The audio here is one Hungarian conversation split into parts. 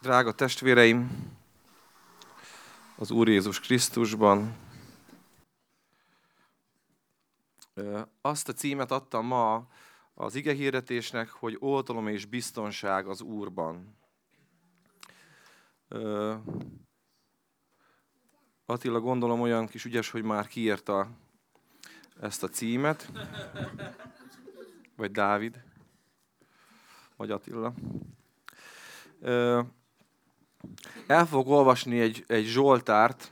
Drága testvéreim, az Úr Jézus Krisztusban. Azt a címet adtam ma az ige hirdetésnek, hogy oltalom és biztonság az Úrban. Attila gondolom olyan kis ügyes, hogy már kiírta ezt a címet. Vagy Dávid. Vagy Attila. El fogok olvasni egy, egy Zsoltárt,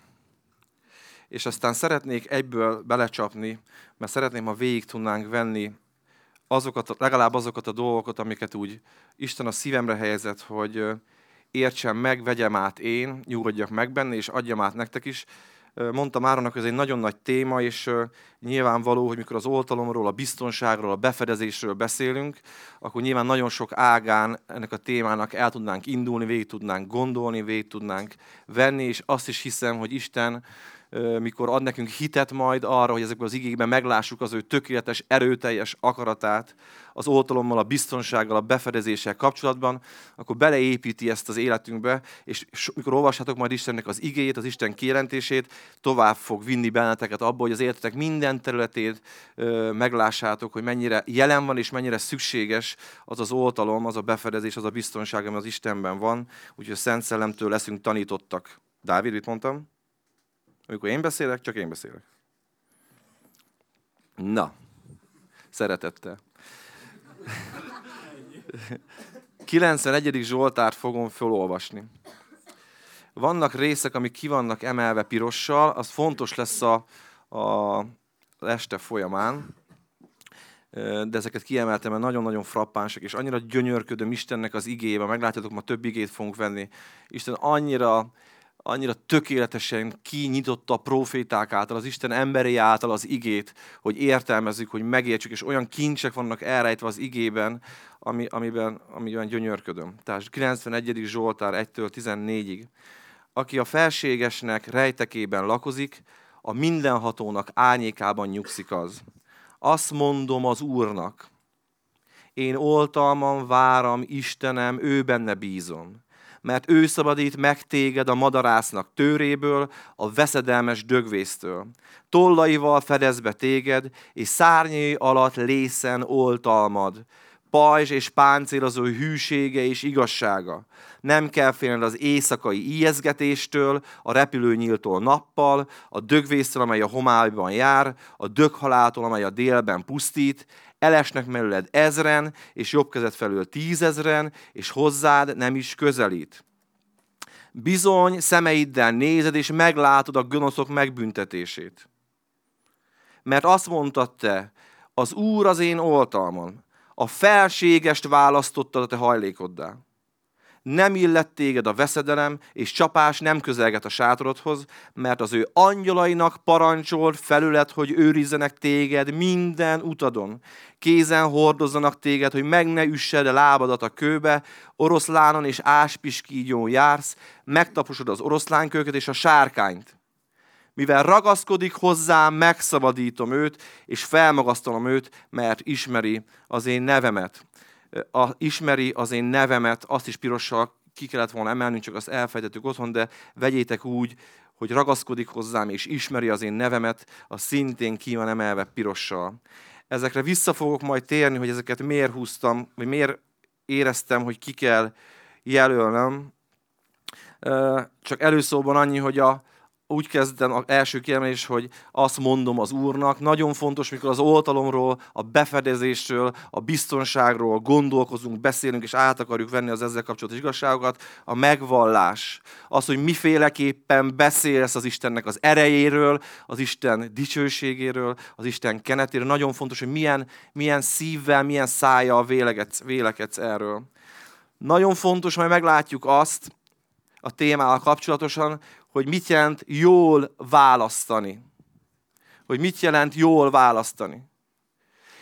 és aztán szeretnék egyből belecsapni, mert szeretném, ha végig tudnánk venni azokat, legalább azokat a dolgokat, amiket úgy Isten a szívemre helyezett, hogy értsem meg, vegyem át én, nyugodjak meg benne, és adjam át nektek is. Mondtam Áronnak, ez egy nagyon nagy téma, és nyilvánvaló, hogy mikor az oltalomról, a biztonságról, a befedezésről beszélünk, akkor nyilván nagyon sok ágán ennek a témának el tudnánk indulni, végig tudnánk gondolni, végig tudnánk venni, és azt is hiszem, hogy Isten mikor ad nekünk hitet majd arra, hogy ezekben az igékben meglássuk az ő tökéletes, erőteljes akaratát az oltalommal, a biztonsággal, a befedezéssel kapcsolatban, akkor beleépíti ezt az életünkbe, és mikor olvashatok majd Istennek az igéjét, az Isten kijelentését, tovább fog vinni benneteket abba, hogy az életetek minden területét meglássátok, hogy mennyire jelen van, és mennyire szükséges az az oltalom, az a befedezés, az a biztonság, ami az Istenben van. Úgyhogy a Szent Szellemtől leszünk tanítottak. Dávid, mit mondtam? Amikor én beszélek, csak én beszélek. Na, szeretettel. 91. Zsoltárt fogom felolvasni. Vannak részek, amik ki vannak emelve pirossal, az fontos lesz a, a, este folyamán, de ezeket kiemeltem, mert nagyon-nagyon frappánsak, és annyira gyönyörködöm Istennek az igébe, meglátjátok, ma több igét fogunk venni. Isten annyira annyira tökéletesen kinyitotta a proféták által, az Isten emberi által az igét, hogy értelmezzük, hogy megértsük, és olyan kincsek vannak elrejtve az igében, ami, amiben, amiben gyönyörködöm. Tehát 91. Zsoltár 1-től 14-ig. Aki a felségesnek rejtekében lakozik, a mindenhatónak ányékában nyugszik az. Azt mondom az Úrnak, én oltalman váram Istenem, ő benne bízom mert ő szabadít meg téged a madarásznak tőréből, a veszedelmes dögvésztől. Tollaival fedez be téged, és szárnyai alatt lészen oltalmad. Pajzs és páncélozó hűsége és igazsága. Nem kell félned az éjszakai ijeszgetéstől, a repülőnyíltól nappal, a dögvésztől, amely a homályban jár, a döghaláltól, amely a délben pusztít, elesnek mellőled ezren, és jobb kezed felől tízezren, és hozzád nem is közelít. Bizony szemeiddel nézed, és meglátod a gonoszok megbüntetését. Mert azt mondtad te, az Úr az én oltalmam, a felségest választottad a te hajlékoddá nem illet téged a veszedelem, és csapás nem közelget a sátorodhoz, mert az ő angyalainak parancsolt felület, hogy őrizzenek téged minden utadon. Kézen hordozzanak téged, hogy meg ne üssed a lábadat a kőbe, oroszlánon és áspiskígyon jársz, megtaposod az oroszlánköket és a sárkányt. Mivel ragaszkodik hozzám, megszabadítom őt, és felmagasztalom őt, mert ismeri az én nevemet a, ismeri az én nevemet, azt is pirossal ki kellett volna emelnünk, csak azt elfejtettük otthon, de vegyétek úgy, hogy ragaszkodik hozzám, és ismeri az én nevemet, az szintén ki van emelve pirossal. Ezekre vissza fogok majd térni, hogy ezeket miért húztam, vagy miért éreztem, hogy ki kell jelölnem. Csak előszóban annyi, hogy a, úgy kezdem az első kiemelés, hogy azt mondom az Úrnak. Nagyon fontos, mikor az oltalomról, a befedezésről, a biztonságról gondolkozunk, beszélünk, és át akarjuk venni az ezzel kapcsolatos igazságokat, a megvallás. Az, hogy miféleképpen beszélsz az Istennek az erejéről, az Isten dicsőségéről, az Isten kenetéről. Nagyon fontos, hogy milyen, milyen szívvel, milyen szája vélekedsz, vélekedsz erről. Nagyon fontos, majd meglátjuk azt, a témával kapcsolatosan, hogy mit jelent jól választani. Hogy mit jelent jól választani.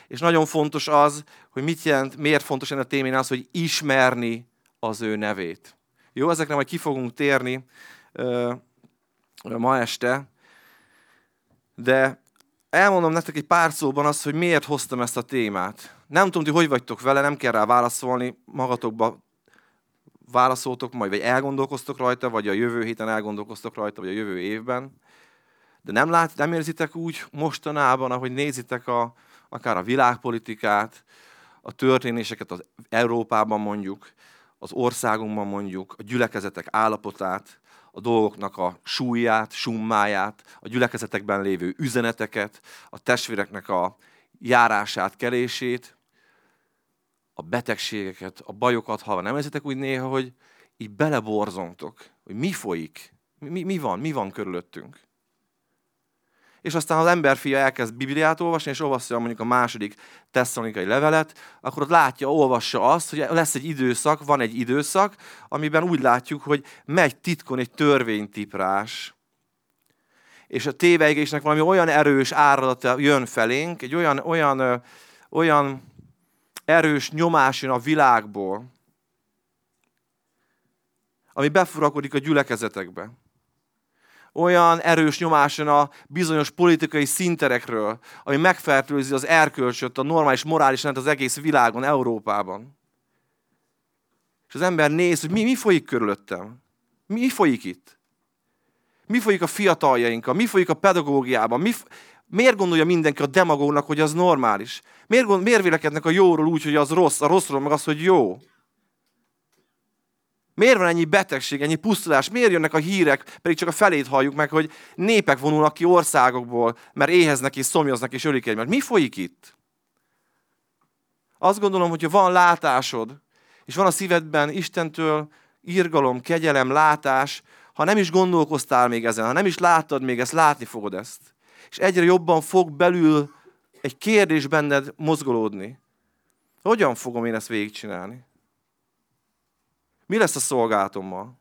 És nagyon fontos az, hogy mit jelent, miért fontos ennek a témén az, hogy ismerni az ő nevét. Jó, ezekre majd ki fogunk térni uh, ma este, de elmondom nektek egy pár szóban azt, hogy miért hoztam ezt a témát. Nem tudom, hogy hogy vagytok vele, nem kell rá válaszolni, magatokba válaszoltok majd, vagy elgondolkoztok rajta, vagy a jövő héten elgondolkoztok rajta, vagy a jövő évben. De nem, lát, nem érzitek úgy mostanában, ahogy nézitek a, akár a világpolitikát, a történéseket az Európában mondjuk, az országunkban mondjuk, a gyülekezetek állapotát, a dolgoknak a súlyát, summáját, a gyülekezetekben lévő üzeneteket, a testvéreknek a járását, kelését, a betegségeket, a bajokat ha Nem érzitek úgy néha, hogy így beleborzongtok, hogy mi folyik, mi, mi van, mi van körülöttünk? És aztán az emberfia elkezd Bibliát olvasni, és olvassa mondjuk a második tesszalonikai levelet, akkor ott látja, olvassa azt, hogy lesz egy időszak, van egy időszak, amiben úgy látjuk, hogy megy titkon egy törvénytiprás, és a téveigésnek valami olyan erős áradata jön felénk, egy olyan, olyan, olyan erős nyomás jön a világból, ami befurakodik a gyülekezetekbe olyan erős nyomáson a bizonyos politikai szinterekről, ami megfertőzi az erkölcsöt, a normális morális rendet az egész világon, Európában. És az ember néz, hogy mi, mi folyik körülöttem. Mi, mi folyik itt? Mi folyik a fiataljainkkal? Mi folyik a pedagógiában? Mi, miért gondolja mindenki a demagógnak, hogy az normális? Miért, gond, miért vélekednek a jóról úgy, hogy az rossz, a rosszról meg az, hogy jó? Miért van ennyi betegség, ennyi pusztulás? Miért jönnek a hírek, pedig csak a felét halljuk meg, hogy népek vonulnak ki országokból, mert éheznek és szomjaznak és ölik egymást. Mi folyik itt? Azt gondolom, hogyha van látásod, és van a szívedben Istentől írgalom, kegyelem, látás, ha nem is gondolkoztál még ezen, ha nem is láttad még ezt, látni fogod ezt. És egyre jobban fog belül egy kérdés benned mozgolódni. Hogyan fogom én ezt végigcsinálni? Mi lesz a szolgálatommal?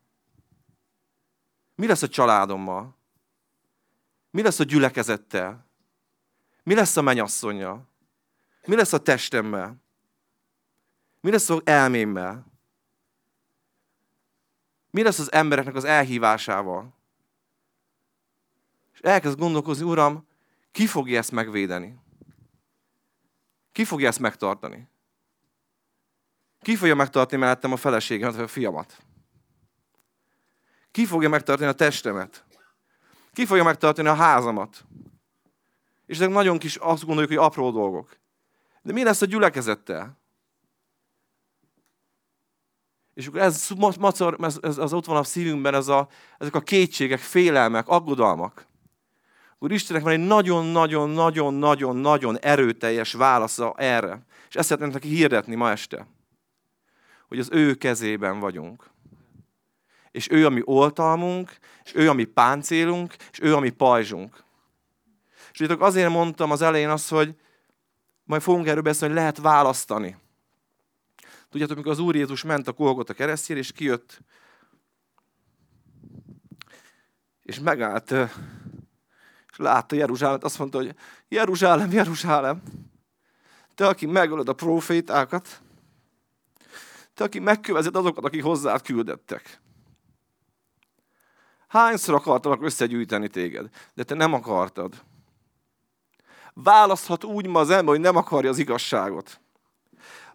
Mi lesz a családommal? Mi lesz a gyülekezettel? Mi lesz a mennyasszonyjal? Mi lesz a testemmel? Mi lesz az elmémmel? Mi lesz az embereknek az elhívásával? Elkezd gondolkozni, Uram, ki fogja ezt megvédeni? Ki fogja ezt megtartani? Ki fogja megtartani mellettem a feleségemet, vagy a fiamat? Ki fogja megtartani a testemet? Ki fogja megtartani a házamat? És ezek nagyon kis, azt gondoljuk, hogy apró dolgok. De mi lesz a gyülekezettel? És akkor ez, macor, ez, ez, ez ott van a szívünkben, ez a, ezek a kétségek, félelmek, aggodalmak. Akkor Istennek van egy nagyon-nagyon-nagyon-nagyon-nagyon erőteljes válasza erre. És ezt szeretném neki hirdetni ma este hogy az ő kezében vagyunk. És ő a mi oltalmunk, és ő a mi páncélunk, és ő a mi pajzsunk. És tudjátok, azért mondtam az elején azt, hogy majd fogunk erről beszélni, hogy lehet választani. Tudjátok, amikor az Úr Jézus ment a a keresztjére, és kijött, és megállt, és látta Jeruzsálemet, azt mondta, hogy Jeruzsálem, Jeruzsálem, te, aki megölöd a profétákat, te, aki megkövezed azokat, akik hozzád küldettek. Hányszor akartalak összegyűjteni téged, de te nem akartad. Választhat úgy ma az ember, hogy nem akarja az igazságot.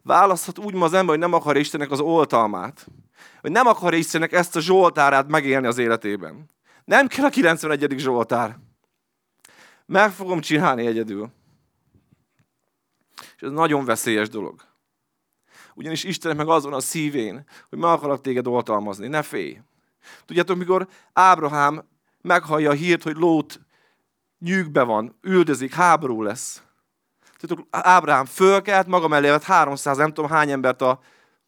Választhat úgy ma az ember, hogy nem akarja Istennek az oltalmát. Hogy nem akarja Istennek ezt a Zsoltárát megélni az életében. Nem kell a 91. Zsoltár. Meg fogom csinálni egyedül. És ez nagyon veszélyes dolog ugyanis Isten meg az van a szívén, hogy meg akarok téged oltalmazni, ne félj. Tudjátok, mikor Ábrahám meghallja a hírt, hogy Lót nyűgbe van, üldözik, háború lesz. Tudjátok, Ábrahám fölkelt, maga mellé vett 300, nem tudom hány embert a,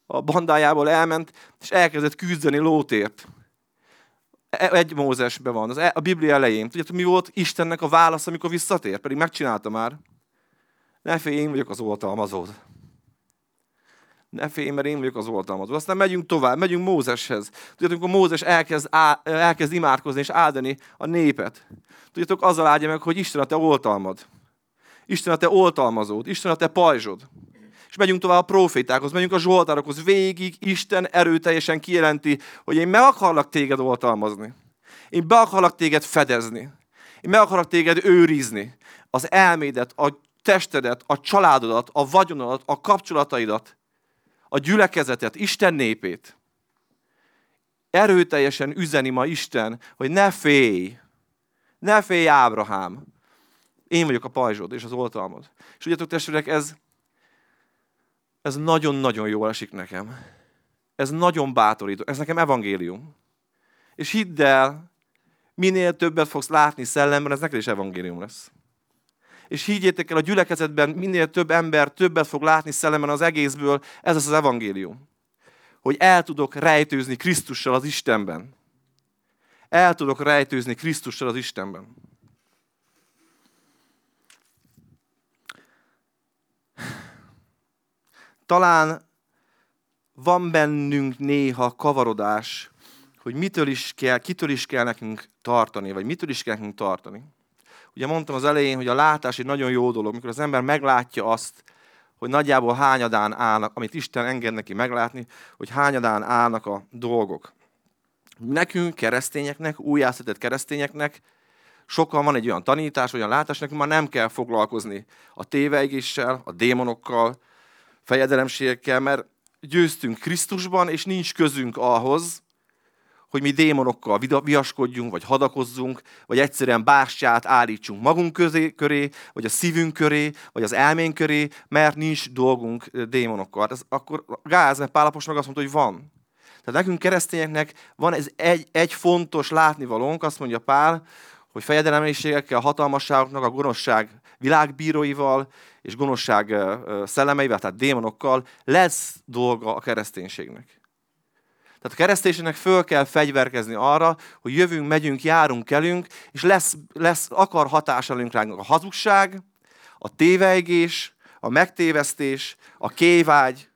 a bandájából elment, és elkezdett küzdeni Lótért. E, egy Mózesben van, az e, a Biblia elején. Tudjátok, mi volt Istennek a válasz, amikor visszatér? Pedig megcsinálta már. Ne félj, én vagyok az oltalmazód ne félj, mert én vagyok az oltalmazó. Aztán megyünk tovább, megyünk Mózeshez. Tudjátok, amikor Mózes elkezd, á, elkezd imádkozni és áldani a népet. Tudjátok, azzal áldja meg, hogy Isten a te oltalmad. Isten a te oltalmazód, Isten a te pajzsod. És megyünk tovább a profétákhoz, megyünk a zsoltárokhoz. Végig Isten erőteljesen kijelenti, hogy én meg akarlak téged oltalmazni. Én be akarlak téged fedezni. Én meg akarlak téged őrizni. Az elmédet, a testedet, a családodat, a vagyonodat, a kapcsolataidat a gyülekezetet, Isten népét. erőteljesen üzeni ma Isten, hogy ne félj, ne félj Ábrahám. Én vagyok a pajzsod és az oltalmod. És tudjátok, testvérek, ez, ez nagyon-nagyon jól esik nekem. Ez nagyon bátorító. Ez nekem evangélium. És hidd el, minél többet fogsz látni szellemben, ez neked is evangélium lesz. És higgyétek el, a gyülekezetben minél több ember többet fog látni szellemben az egészből, ez az az evangélium. Hogy el tudok rejtőzni Krisztussal az Istenben. El tudok rejtőzni Krisztussal az Istenben. Talán van bennünk néha kavarodás, hogy mitől is kell, kitől is kell nekünk tartani, vagy mitől is kell nekünk tartani. Ugye mondtam az elején, hogy a látás egy nagyon jó dolog, mikor az ember meglátja azt, hogy nagyjából hányadán állnak, amit Isten enged neki meglátni, hogy hányadán állnak a dolgok. Nekünk, keresztényeknek, újjászített keresztényeknek sokan van egy olyan tanítás, olyan látás, nekünk már nem kell foglalkozni a téveigéssel, a démonokkal, fejedelemségekkel, mert győztünk Krisztusban, és nincs közünk ahhoz, hogy mi démonokkal viaskodjunk, vagy hadakozzunk, vagy egyszerűen bástyát állítsunk magunk közé, köré, vagy a szívünk köré, vagy az elménk köré, mert nincs dolgunk démonokkal. Ez akkor gáz, mert Pálapos meg azt mondta, hogy van. Tehát nekünk keresztényeknek van ez egy, egy fontos látnivalónk, azt mondja Pál, hogy fejedeleménységekkel, hatalmasságoknak, a gonoszság világbíróival és gonoszság szellemeivel, tehát démonokkal lesz dolga a kereszténységnek. Tehát a kereszténységnek föl kell fegyverkezni arra, hogy jövünk, megyünk, járunk, kelünk, és lesz, lesz akar hatása ránk a hazugság, a téveigés, a megtévesztés, a kévágy,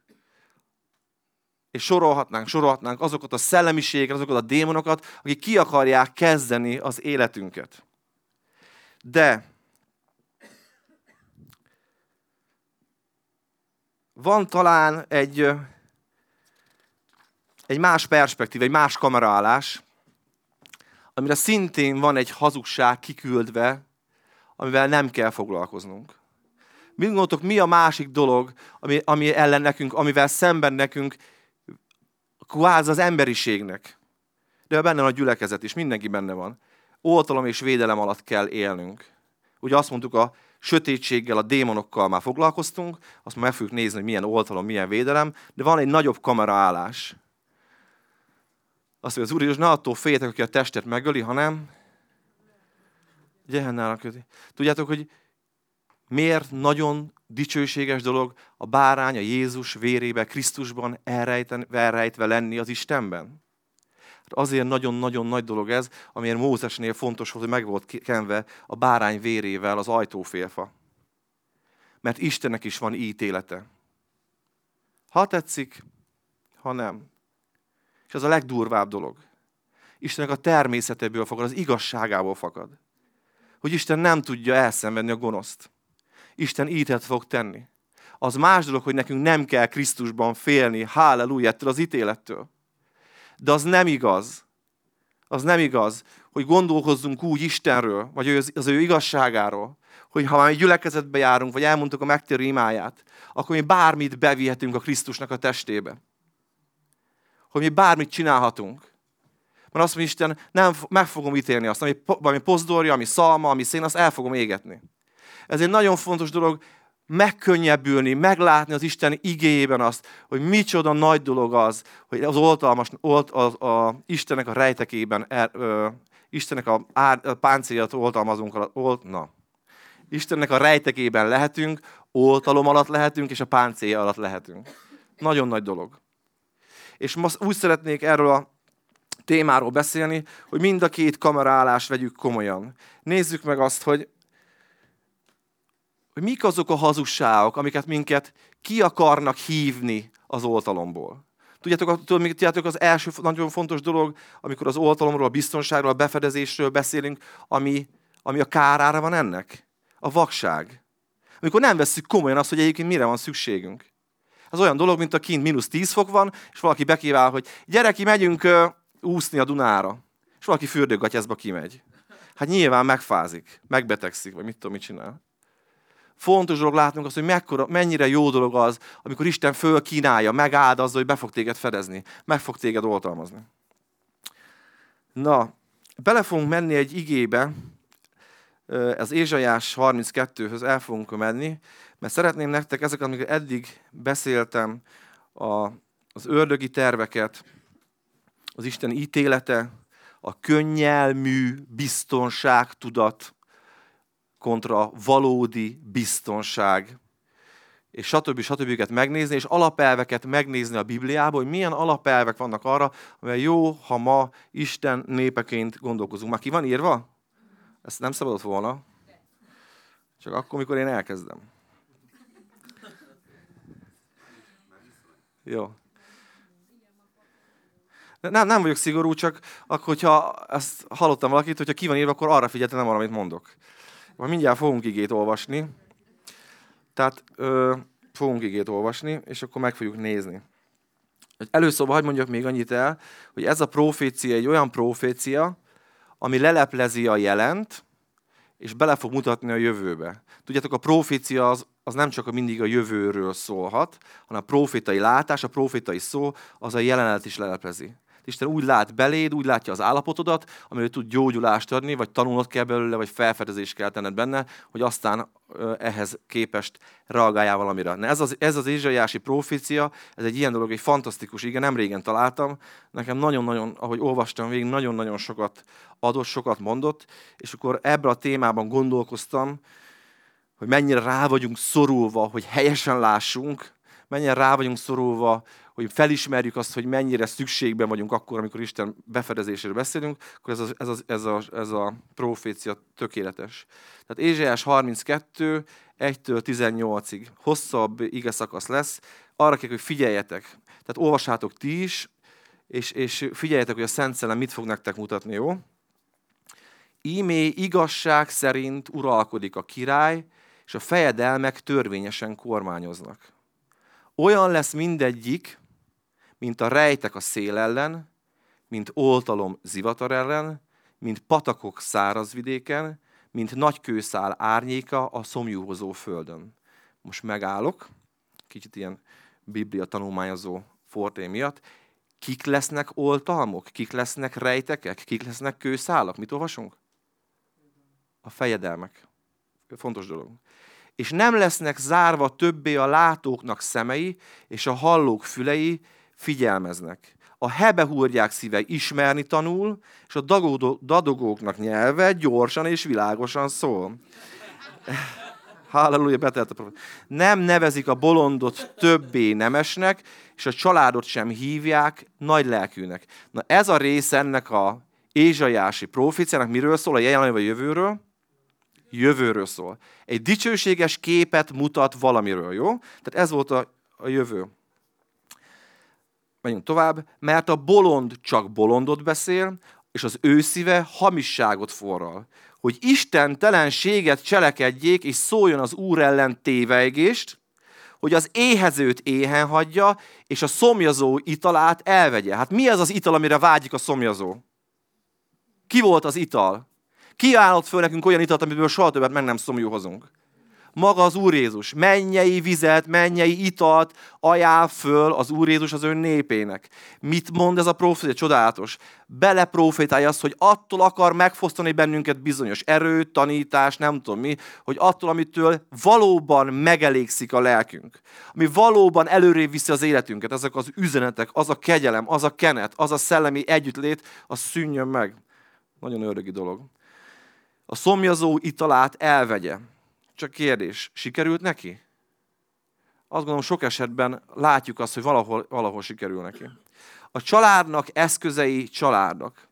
és sorolhatnánk, sorolhatnánk azokat a szellemiséget, azokat a démonokat, akik ki akarják kezdeni az életünket. De van talán egy, egy más perspektív, egy más kameraállás, amire szintén van egy hazugság kiküldve, amivel nem kell foglalkoznunk. Mit gondoltok, mi a másik dolog, ami, ami ellen nekünk, amivel szemben nekünk kvázi az emberiségnek, de benne van a gyülekezet is, mindenki benne van. Oltalom és védelem alatt kell élnünk. Ugye azt mondtuk, a sötétséggel, a démonokkal már foglalkoztunk, azt meg fogjuk nézni, hogy milyen oltalom, milyen védelem, de van egy nagyobb kameraállás. Azt mondja, az Úr Jézus, ne attól féljetek, aki a testet megöli, hanem Gyehennának köti. Tudjátok, hogy miért nagyon dicsőséges dolog a bárány, a Jézus vérébe, Krisztusban elrejten, elrejtve lenni az Istenben? Azért nagyon-nagyon nagy dolog ez, amiért Mózesnél fontos volt, hogy meg volt kenve a bárány vérével az ajtófélfa. Mert Istennek is van ítélete. Ha tetszik, ha nem. És ez a legdurvább dolog. Istennek a természetéből fakad, az igazságából fakad. Hogy Isten nem tudja elszenvedni a gonoszt. Isten ítet fog tenni. Az más dolog, hogy nekünk nem kell Krisztusban félni, halleluja, az ítélettől. De az nem igaz. Az nem igaz, hogy gondolkozzunk úgy Istenről, vagy az ő igazságáról, hogy ha már egy gyülekezetbe járunk, vagy elmondtuk a megtérő imáját, akkor mi bármit bevihetünk a Krisztusnak a testébe. Hogy mi bármit csinálhatunk. Mert azt mondja Isten, nem, meg fogom ítélni azt, ami, ami pozdorja, ami szalma, ami szén, azt el fogom égetni. Ez egy nagyon fontos dolog, megkönnyebbülni, meglátni az Isten igéjében azt, hogy micsoda nagy dolog az, hogy az oltalmas, olt, a, a Istennek a rejtekében, er, ö, Istennek a, ár, a páncélját oltalmazunk, olt, na. Istennek a rejtekében lehetünk, oltalom alatt lehetünk, és a páncélja alatt lehetünk. Nagyon nagy dolog. És most úgy szeretnék erről a témáról beszélni, hogy mind a két kamerállást vegyük komolyan. Nézzük meg azt, hogy hogy mik azok a hazugságok, amiket minket ki akarnak hívni az oltalomból. Tudjátok, tudjátok, az első nagyon fontos dolog, amikor az oltalomról, a biztonságról, a befedezésről beszélünk, ami, ami a kárára van ennek? A vakság. Amikor nem veszük komolyan azt, hogy egyébként mire van szükségünk. Ez olyan dolog, mint a kint mínusz 10 fok van, és valaki bekívál, hogy gyereki, megyünk uh, úszni a Dunára. És valaki fürdőgatyászba kimegy. Hát nyilván megfázik, megbetegszik, vagy mit tudom, mit csinál. Fontos dolog látnunk azt, hogy mekkora, mennyire jó dolog az, amikor Isten fölkínálja, megáldazza, hogy be fog téged fedezni, meg fog téged oltalmazni. Na, bele fogunk menni egy igébe, az Ézsajás 32-höz el fogunk menni, mert szeretném nektek ezeket, amiket eddig beszéltem, a, az ördögi terveket, az Isten ítélete, a könnyelmű biztonságtudat kontra valódi biztonság, és stb. stb. megnézni, és alapelveket megnézni a Bibliában, hogy milyen alapelvek vannak arra, amely jó, ha ma Isten népeként gondolkozunk. Már ki van írva? Ezt nem szabadott volna. Csak akkor, mikor én elkezdem. Jó. Nem, nem vagyok szigorú, csak akkor, hogyha ezt hallottam valakit, hogyha ki van írva, akkor arra figyeltem, nem arra, amit mondok. Majd mindjárt fogunk igét olvasni. Tehát ö, fogunk igét olvasni, és akkor meg fogjuk nézni. Először hagyd mondjak még annyit el, hogy ez a profécia egy olyan profécia, ami leleplezi a jelent, és bele fog mutatni a jövőbe. Tudjátok, a profécia az, az nem csak a mindig a jövőről szólhat, hanem a profétai látás, a profétai szó, az a jelenet is leleplezi. Isten úgy lát beléd, úgy látja az állapotodat, amiről tud gyógyulást adni, vagy tanulnod kell belőle, vagy felfedezést kell tenned benne, hogy aztán ehhez képest reagáljál valamire. Na ez az, ez az Ézsaiási profécia, ez egy ilyen dolog, egy fantasztikus, igen, nem régen találtam. Nekem nagyon-nagyon, ahogy olvastam végig, nagyon-nagyon sokat adott, sokat mondott, és akkor ebben a témában gondolkoztam, hogy mennyire rá vagyunk szorulva, hogy helyesen lássunk, mennyire rá vagyunk szorulva, hogy felismerjük azt, hogy mennyire szükségben vagyunk akkor, amikor Isten befedezéséről beszélünk, akkor ez a, ez a, ez a, ez a profécia tökéletes. Tehát Ézsaiás 32, 1-től 18-ig hosszabb ige szakasz lesz. Arra kell, hogy figyeljetek. Tehát olvassátok ti is, és, és figyeljetek, hogy a Szent Szellem mit fog nektek mutatni, jó? Ímé igazság szerint uralkodik a király, és a fejedelmek törvényesen kormányoznak. Olyan lesz mindegyik, mint a rejtek a szél ellen, mint oltalom zivatar ellen, mint patakok szárazvidéken, mint nagy kőszál árnyéka a szomjúhozó földön. Most megállok, kicsit ilyen biblia tanulmányozó forté miatt. Kik lesznek oltalmok? Kik lesznek rejtekek? Kik lesznek kőszálak? Mit olvasunk? A fejedelmek. Fontos dolog. És nem lesznek zárva többé a látóknak szemei, és a hallók fülei, figyelmeznek. A hebehúrják szíve ismerni tanul, és a dadogóknak nyelve gyorsan és világosan szól. Halleluja, betelt a Nem nevezik a bolondot többé nemesnek, és a családot sem hívják nagy lelkűnek. Na ez a rész ennek a ézsajási proféciának miről szól, a jelenlő vagy jövőről? Jövőről szól. Egy dicsőséges képet mutat valamiről, jó? Tehát ez volt a, a jövő. Menjünk tovább. Mert a bolond csak bolondot beszél, és az ő szíve hamisságot forral. Hogy Isten telenséget cselekedjék, és szóljon az Úr ellen téveigést, hogy az éhezőt éhen hagyja, és a szomjazó italát elvegye. Hát mi ez az ital, amire vágyik a szomjazó? Ki volt az ital? Ki állott föl nekünk olyan italt, amiből soha többet meg nem szomjúhozunk? Maga az Úr Jézus. Mennyei vizet, mennyei italt ajánl föl az Úr Jézus az ön népének. Mit mond ez a profétia? Csodálatos. Beleprofétálja azt, hogy attól akar megfosztani bennünket bizonyos erőt, tanítás, nem tudom mi, hogy attól, amitől valóban megelégszik a lelkünk. Ami valóban előrébb viszi az életünket. Ezek az üzenetek, az a kegyelem, az a kenet, az a szellemi együttlét, az szűnjön meg. Nagyon ördögi dolog. A szomjazó italát elvegye. Csak kérdés, sikerült neki? Azt gondolom, sok esetben látjuk azt, hogy valahol, valahol sikerül neki. A családnak eszközei családnak.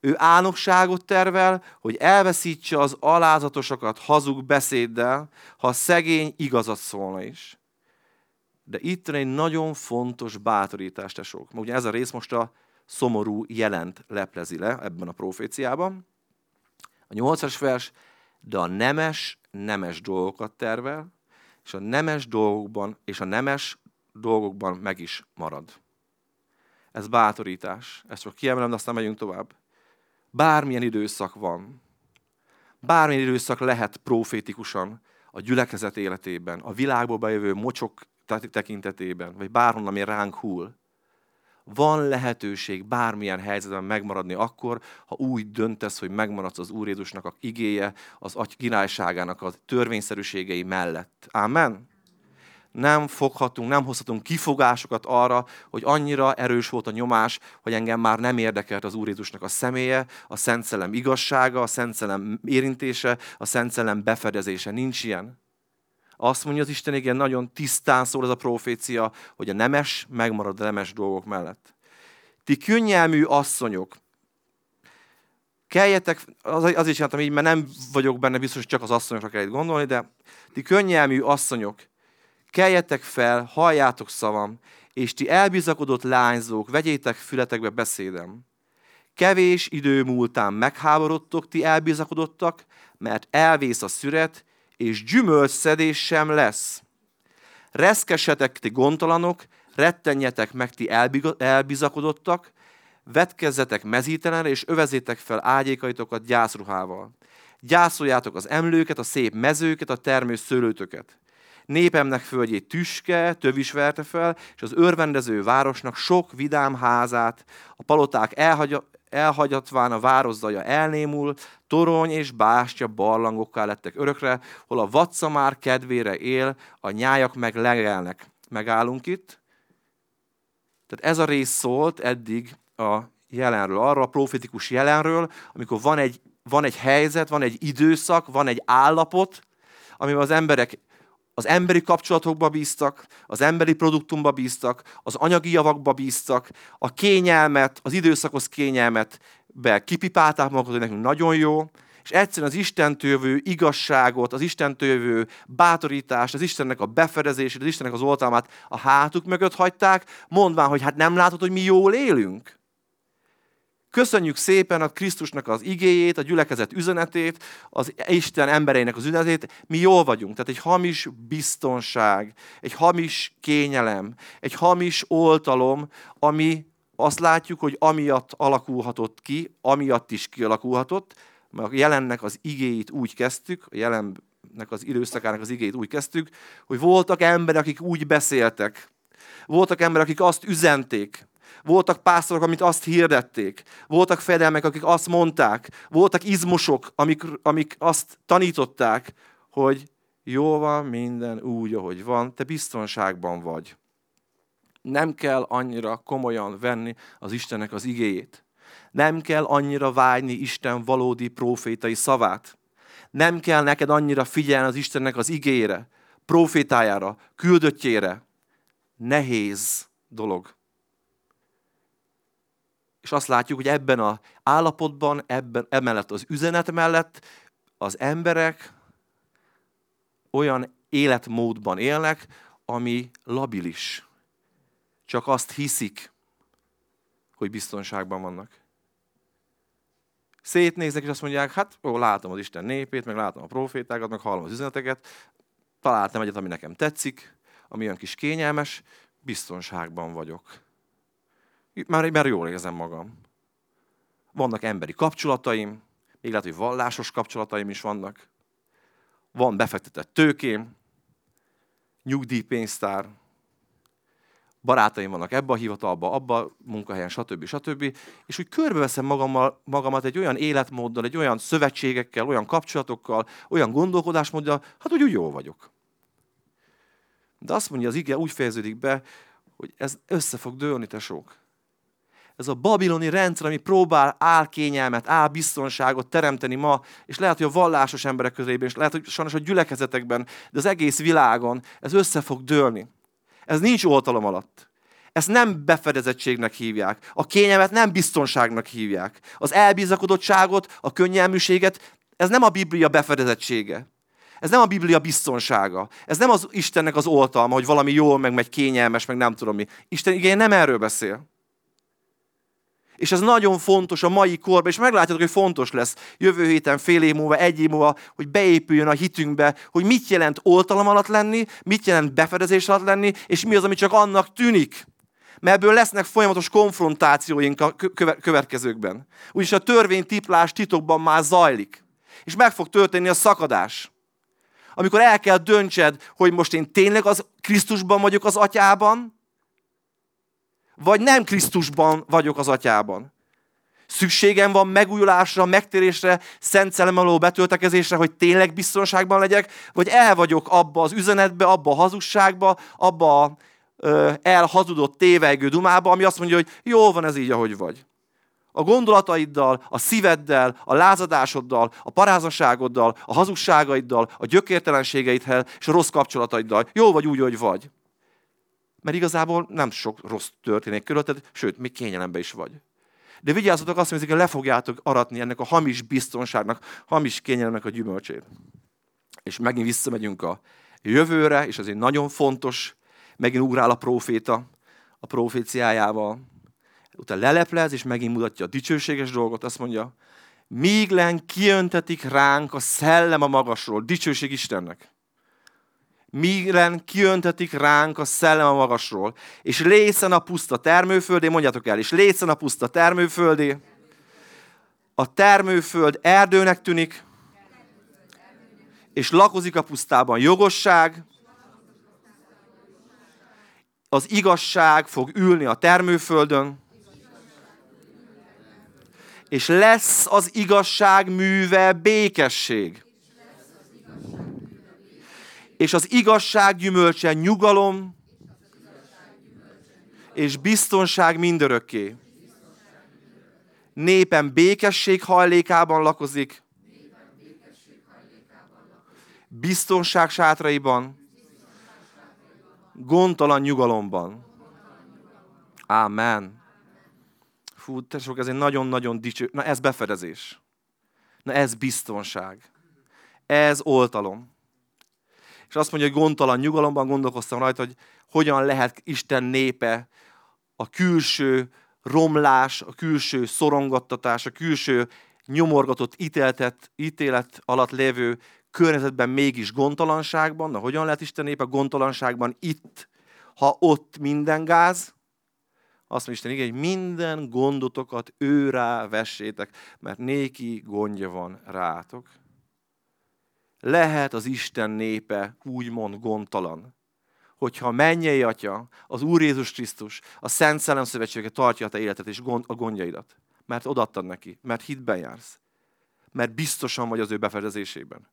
Ő álnokságot tervel, hogy elveszítse az alázatosokat hazug beszéddel, ha a szegény igazat szólna is. De itt egy nagyon fontos bátorítás, tesók. Ugye ez a rész most a szomorú jelent leplezi le ebben a proféciában. A nyolcas vers, de a nemes nemes dolgokat tervel, és a nemes dolgokban, és a nemes dolgokban meg is marad. Ez bátorítás. Ezt csak kiemelem, de aztán megyünk tovább. Bármilyen időszak van, bármilyen időszak lehet profétikusan a gyülekezet életében, a világból bejövő mocsok tekintetében, vagy bárhonnan, ami ránk hull. Van lehetőség bármilyen helyzetben megmaradni akkor, ha úgy döntesz, hogy megmaradsz az Úr Jézusnak a igéje, az agy királyságának a törvényszerűségei mellett. Amen? nem foghatunk, nem hozhatunk kifogásokat arra, hogy annyira erős volt a nyomás, hogy engem már nem érdekelt az Úr Jézusnak a személye, a Szent Szellem igazsága, a Szent Szellem érintése, a Szent Szellem befedezése. Nincs ilyen. Azt mondja az Isten, igen, nagyon tisztán szól ez a profécia, hogy a nemes megmarad a nemes dolgok mellett. Ti könnyelmű asszonyok, keljetek, az, azért csináltam így, mert nem vagyok benne biztos, hogy csak az asszonyokra kell itt gondolni, de ti könnyelmű asszonyok, keljetek fel, halljátok szavam, és ti elbizakodott lányzók, vegyétek fületekbe beszédem. Kevés idő múltán megháborodtok, ti elbizakodottak, mert elvész a szüret, és gyümölcsszedés sem lesz. Reszkesetek ti gondtalanok, rettenjetek meg ti elbizakodottak, vetkezzetek mezítelenre, és övezétek fel ágyékaitokat gyászruhával. Gyászoljátok az emlőket, a szép mezőket, a termő szőlőtöket. Népemnek földjét tüske, tövis verte fel, és az örvendező városnak sok vidám házát, a paloták elhagy, elhagyatván a városzaja elnémul, torony és bástya barlangokká lettek örökre, hol a vatsza már kedvére él, a nyájak meg legelnek. Megállunk itt. Tehát ez a rész szólt eddig a jelenről, arra a profetikus jelenről, amikor van egy, van egy helyzet, van egy időszak, van egy állapot, amiben az emberek az emberi kapcsolatokba bíztak, az emberi produktumba bíztak, az anyagi javakba bíztak, a kényelmet, az időszakos kényelmet be kipipálták magukat, hogy nekünk nagyon jó, és egyszerűen az Istentől igazságot, az Istentől bátorítást, az Istennek a befedezését, az Istennek az oltalmát a hátuk mögött hagyták, mondván, hogy hát nem látod, hogy mi jól élünk. Köszönjük szépen a Krisztusnak az igéjét, a gyülekezet üzenetét, az Isten embereinek az üzenetét. Mi jól vagyunk. Tehát egy hamis biztonság, egy hamis kényelem, egy hamis oltalom, ami azt látjuk, hogy amiatt alakulhatott ki, amiatt is kialakulhatott, mert a jelennek az igéit úgy kezdtük, a jelennek az időszakának az igéit úgy kezdtük, hogy voltak emberek, akik úgy beszéltek. Voltak emberek, akik azt üzenték, voltak pásztorok, amit azt hirdették. Voltak fedelmek, akik azt mondták. Voltak izmosok, amik, amik azt tanították, hogy jó van minden úgy, ahogy van, te biztonságban vagy. Nem kell annyira komolyan venni az Istennek az igéjét. Nem kell annyira vágyni Isten valódi profétai szavát. Nem kell neked annyira figyelni az Istennek az igére, profétájára, küldöttjére. Nehéz dolog. És azt látjuk, hogy ebben az állapotban, ebben, emellett az üzenet mellett az emberek olyan életmódban élnek, ami labilis. Csak azt hiszik, hogy biztonságban vannak. Szétnéznek, és azt mondják, hát ó, látom az Isten népét, meg látom a profétákat, meg hallom az üzeneteket, találtam egyet, ami nekem tetszik, ami olyan kis kényelmes, biztonságban vagyok már, már jól érzem magam. Vannak emberi kapcsolataim, még lehet, hogy vallásos kapcsolataim is vannak. Van befektetett tőkém, nyugdíjpénztár, barátaim vannak ebbe a hivatalba, abba a munkahelyen, stb. stb. És úgy körbeveszem magammal, magamat egy olyan életmóddal, egy olyan szövetségekkel, olyan kapcsolatokkal, olyan gondolkodásmóddal, hát úgy, úgy jól vagyok. De azt mondja az ige, úgy fejeződik be, hogy ez össze fog dőlni, tesók ez a babiloni rendszer, ami próbál álkényelmet, álbiztonságot teremteni ma, és lehet, hogy a vallásos emberek közében, és lehet, hogy sajnos a gyülekezetekben, de az egész világon, ez össze fog dőlni. Ez nincs oltalom alatt. Ezt nem befedezettségnek hívják. A kényelmet nem biztonságnak hívják. Az elbizakodottságot, a könnyelműséget, ez nem a Biblia befedezettsége. Ez nem a Biblia biztonsága. Ez nem az Istennek az oltalma, hogy valami jól meg megy, kényelmes, meg nem tudom mi. Isten igen nem erről beszél. És ez nagyon fontos a mai korban, és meglátjátok, hogy fontos lesz jövő héten, fél év múlva, egy év múlva, hogy beépüljön a hitünkbe, hogy mit jelent oltalom alatt lenni, mit jelent befedezés alatt lenni, és mi az, ami csak annak tűnik. Mert ebből lesznek folyamatos konfrontációink a következőkben. Úgyis a törvénytiplás titokban már zajlik. És meg fog történni a szakadás. Amikor el kell döntsed, hogy most én tényleg az Krisztusban vagyok az atyában, vagy nem Krisztusban vagyok az atyában. Szükségem van megújulásra, megtérésre, szent szellem betöltekezésre, hogy tényleg biztonságban legyek, vagy el vagyok abba az üzenetbe, abba a hazugságba, abba a elhazudott tévegő dumába, ami azt mondja, hogy jó van ez így, ahogy vagy. A gondolataiddal, a szíveddel, a lázadásoddal, a parázaságoddal, a hazugságaiddal, a gyökértelenségeiddel és a rossz kapcsolataiddal. Jó vagy úgy, hogy vagy. Mert igazából nem sok rossz történik körülötted, sőt, még kényelemben is vagy. De vigyázzatok azt, hogy le fogjátok aratni ennek a hamis biztonságnak, hamis kényelemnek a gyümölcsét. És megint visszamegyünk a jövőre, és egy nagyon fontos, megint ugrál a proféta a proféciájával. Utána leleplez, és megint mutatja a dicsőséges dolgot, azt mondja, míg len kiöntetik ránk a szellem a magasról, dicsőség Istennek mígen kiöntetik ránk a szellem a magasról, és lészen a puszta termőföldé, mondjátok el, és lészen a puszta termőföldé, a termőföld erdőnek tűnik, és lakozik a pusztában jogosság, az igazság fog ülni a termőföldön, és lesz az igazság műve békesség és az igazság gyümölcse nyugalom és biztonság mindörökké. Népen békesség hajlékában lakozik, biztonság sátraiban, gondtalan nyugalomban. Ámen. Fú, tesók, ez egy nagyon-nagyon dicső... Na ez befedezés. Na ez biztonság. Ez oltalom. És azt mondja, hogy gondtalan nyugalomban gondolkoztam rajta, hogy hogyan lehet Isten népe a külső romlás, a külső szorongattatás, a külső nyomorgatott ítéltet, ítélet alatt lévő környezetben mégis gondtalanságban. Na, hogyan lehet Isten népe gondtalanságban itt, ha ott minden gáz? Azt mondja Isten, igen, hogy minden gondotokat ő rá vessétek, mert néki gondja van rátok lehet az Isten népe úgymond gondtalan. Hogyha a mennyei atya, az Úr Jézus Krisztus, a Szent Szellem Szövetsége tartja a te életet és gond, a gondjaidat. Mert odaadtad neki, mert hitben jársz. Mert biztosan vagy az ő befedezésében.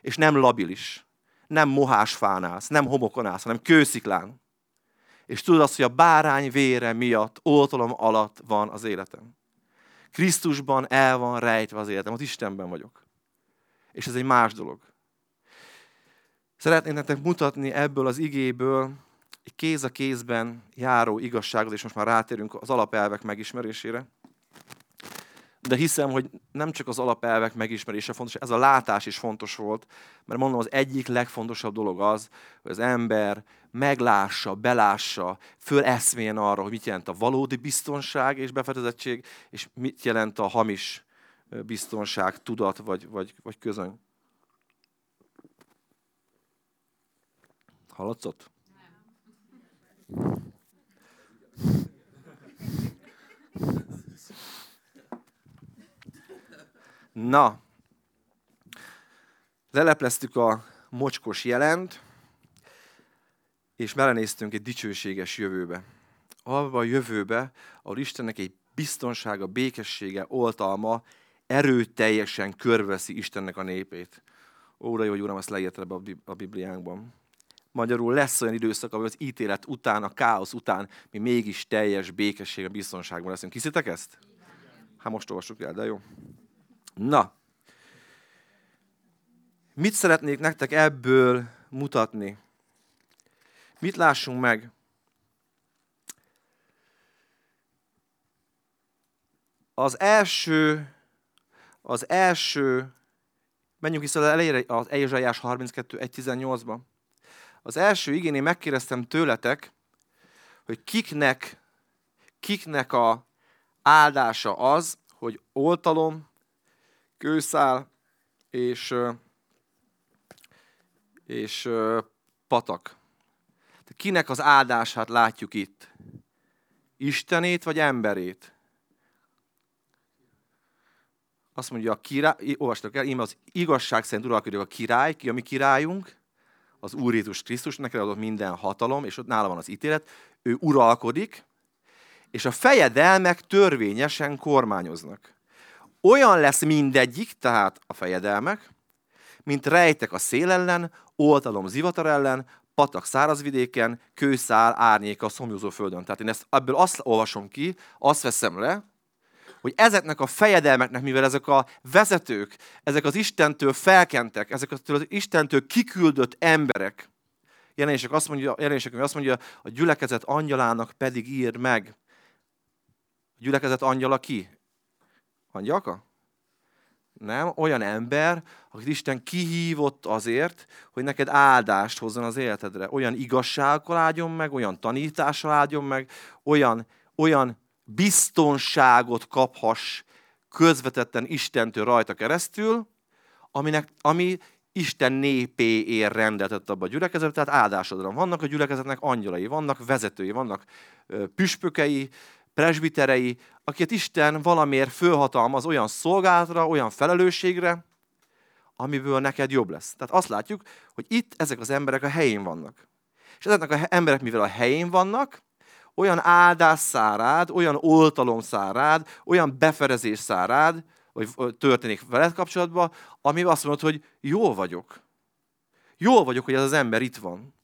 És nem labilis, nem mohásfán állsz, nem homokon állsz, hanem kősziklán. És tudod azt, hogy a bárány vére miatt oltalom alatt van az életem. Krisztusban el van rejtve az életem, az Istenben vagyok és ez egy más dolog. Szeretnék nektek mutatni ebből az igéből egy kéz a kézben járó igazságot, és most már rátérünk az alapelvek megismerésére. De hiszem, hogy nem csak az alapelvek megismerése fontos, ez a látás is fontos volt, mert mondom, az egyik legfontosabb dolog az, hogy az ember meglássa, belássa, föl eszmélyen arra, hogy mit jelent a valódi biztonság és befedezettség, és mit jelent a hamis biztonság, tudat vagy, vagy, vagy közöny. Hallatszott? Na, lelepleztük a mocskos jelent, és belenéztünk egy dicsőséges jövőbe. Abba a jövőbe, ahol Istennek egy biztonsága, békessége, oltalma, erőteljesen körveszi Istennek a népét. Óra hogy Uram, ezt leírta be a Bibliánkban. Magyarul lesz olyan időszak, ahol az ítélet után, a káosz után mi mégis teljes békesség, a biztonságban leszünk. Hiszitek ezt? Hát most olvassuk el, de jó. Na, mit szeretnék nektek ebből mutatni? Mit lássunk meg? Az első az első, menjünk vissza az elejére, az Ezsaiás 32, 1.18-ba. Az első igénél megkérdeztem tőletek, hogy kiknek, kiknek a áldása az, hogy oltalom, kőszál és, és patak. Kinek az áldását látjuk itt? Istenét vagy emberét? Azt mondja, a király, olvastak el, íme az igazság szerint uralkodik a király, ki a mi királyunk, az Úr Jézus Krisztus, neki adott minden hatalom, és ott nála van az ítélet, ő uralkodik, és a fejedelmek törvényesen kormányoznak. Olyan lesz mindegyik, tehát a fejedelmek, mint rejtek a szél ellen, oltalom zivatar ellen, patak szárazvidéken, kőszál árnyék a szomjózó földön. Tehát én ezt, ebből azt olvasom ki, azt veszem le, hogy ezeknek a fejedelmeknek, mivel ezek a vezetők, ezek az Istentől felkentek, ezek az Istentől kiküldött emberek, jelenések azt mondja, jelenések azt mondja, a gyülekezet angyalának pedig ír meg. A gyülekezet angyala ki? Angyalka? Nem, olyan ember, akit Isten kihívott azért, hogy neked áldást hozzon az életedre. Olyan igazsággal áldjon meg, olyan tanítással áldjon meg, olyan, olyan biztonságot kaphass közvetetten Istentől rajta keresztül, aminek, ami Isten népéért rendeltett abba a gyülekezet, tehát áldásodra. Vannak a gyülekezetnek angyalai, vannak vezetői, vannak püspökei, presbiterei, akiket Isten valamiért fölhatalmaz olyan szolgálatra, olyan felelősségre, amiből neked jobb lesz. Tehát azt látjuk, hogy itt ezek az emberek a helyén vannak. És ezeknek az emberek, mivel a helyén vannak, olyan áldás szárád, olyan oltalom szárád, olyan beferezés szárád, vagy történik veled kapcsolatban, ami azt mondod, hogy jól vagyok. Jól vagyok, hogy ez az ember itt van.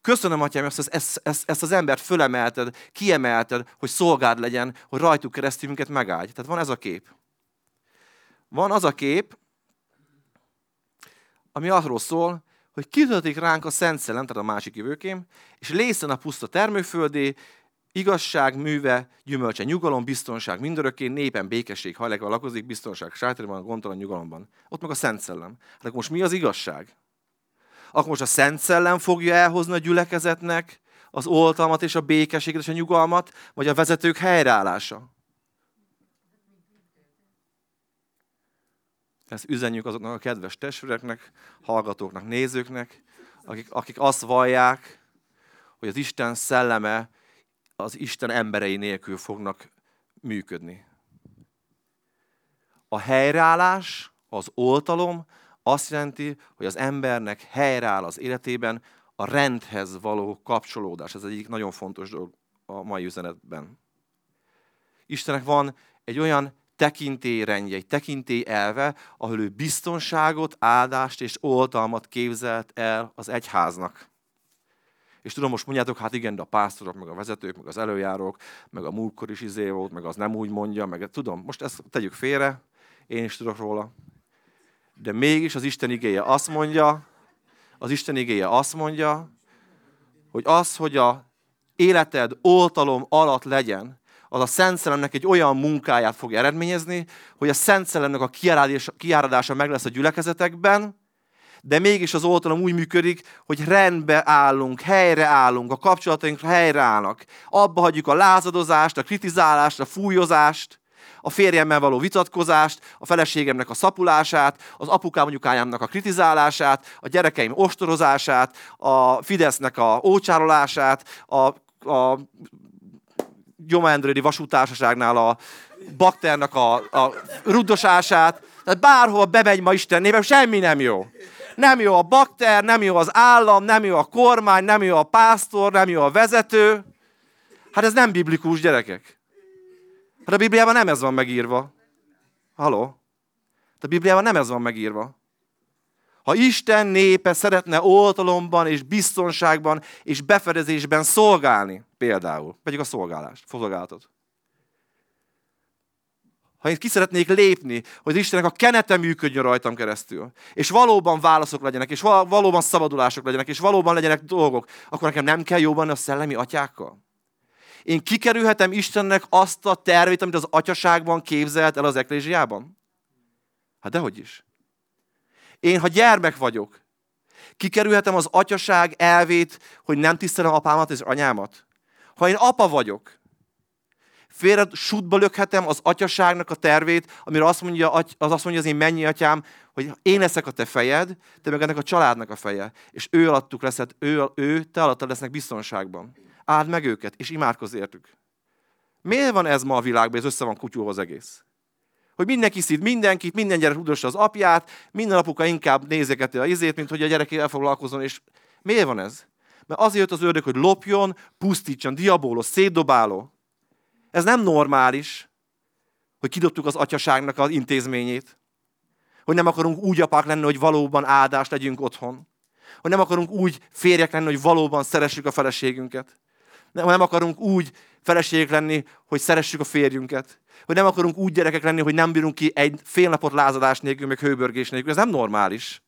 Köszönöm, Atyám, ezt, ezt, ezt, ezt az embert fölemelted, kiemelted, hogy szolgád legyen, hogy rajtuk keresztül minket megállj. Tehát van ez a kép. Van az a kép, ami arról szól, hogy kitöltik ránk a Szent Szellem, tehát a másik jövőkém, és lészen a puszta termőföldé, igazság, műve, gyümölcse, nyugalom, biztonság, mindörökké, népen, békesség, hajlékval lakozik, biztonság, sátorban, gondtalan nyugalomban. Ott meg a Szent Szellem. Hát akkor most mi az igazság? Akkor most a Szent Szellem fogja elhozni a gyülekezetnek az oltalmat és a békességet és a nyugalmat, vagy a vezetők helyreállása? Ezt üzenjük azoknak a kedves testvéreknek, hallgatóknak, nézőknek, akik, akik azt vallják, hogy az Isten szelleme az Isten emberei nélkül fognak működni. A helyreállás, az oltalom azt jelenti, hogy az embernek helyreáll az életében a rendhez való kapcsolódás. Ez egyik nagyon fontos dolog a mai üzenetben. Istennek van egy olyan tekintélyrendje, egy tekintély elve, ahol ő biztonságot, áldást és oltalmat képzelt el az egyháznak. És tudom, most mondjátok, hát igen, de a pásztorok, meg a vezetők, meg az előjárók, meg a múltkor is izé volt, meg az nem úgy mondja, meg tudom, most ezt tegyük félre, én is tudok róla. De mégis az Isten igéje azt mondja, az Isten igéje azt mondja, hogy az, hogy a életed oltalom alatt legyen, az a Szent Szellemnek egy olyan munkáját fog eredményezni, hogy a Szent Szellemnek a kiáradása meg lesz a gyülekezetekben, de mégis az oltalom úgy működik, hogy rendbe állunk, helyre állunk, a kapcsolataink helyre állnak. Abba hagyjuk a lázadozást, a kritizálást, a fújozást, a férjemmel való vitatkozást, a feleségemnek a szapulását, az apukám anyukájámnak a kritizálását, a gyerekeim ostorozását, a Fidesznek a ócsárolását, a, a Gyomendrődi vasútársaságnál a bakternak a, a rudosását. Tehát bárhova bemegy ma Isten néven, semmi nem jó. Nem jó a bakter, nem jó az állam, nem jó a kormány, nem jó a pásztor, nem jó a vezető. Hát ez nem biblikus, gyerekek. Hát a Bibliában nem ez van megírva. Haló? A Bibliában nem ez van megírva. Ha Isten népe szeretne oltalomban és biztonságban és befedezésben szolgálni, például, vegyük a szolgálást, szolgálatot. Ha én ki szeretnék lépni, hogy Istennek a kenete működjön rajtam keresztül, és valóban válaszok legyenek, és valóban szabadulások legyenek, és valóban legyenek dolgok, akkor nekem nem kell jobban a szellemi atyákkal. Én kikerülhetem Istennek azt a tervét, amit az atyaságban képzelt el az eklésiában? Hát dehogy is. Én, ha gyermek vagyok, kikerülhetem az atyaság elvét, hogy nem tisztelem apámat és anyámat. Ha én apa vagyok, félre sútba lökhetem az atyaságnak a tervét, amire azt mondja, az azt mondja az én mennyi atyám, hogy én leszek a te fejed, te meg ennek a családnak a feje. És ő alattuk leszed, ő, ő te alattad lesznek biztonságban. Áld meg őket, és imádkozz értük. Miért van ez ma a világban, ez össze van kutyulva az egész? Hogy mindenki szít mindenkit, minden gyerek udossa az apját, minden apuka inkább nézegeti a izét, mint hogy a gyerekével foglalkozzon, és miért van ez? Mert azért jött az ördög, hogy lopjon, pusztítson, diabólos, szétdobáló. Ez nem normális, hogy kidobtuk az atyaságnak az intézményét. Hogy nem akarunk úgy apák lenni, hogy valóban áldást legyünk otthon. Hogy nem akarunk úgy férjek lenni, hogy valóban szeressük a feleségünket. Nem, nem akarunk úgy feleségek lenni, hogy szeressük a férjünket. Hogy nem akarunk úgy gyerekek lenni, hogy nem bírunk ki egy fél napot lázadás nélkül, meg hőbörgés nélkül. Ez nem normális.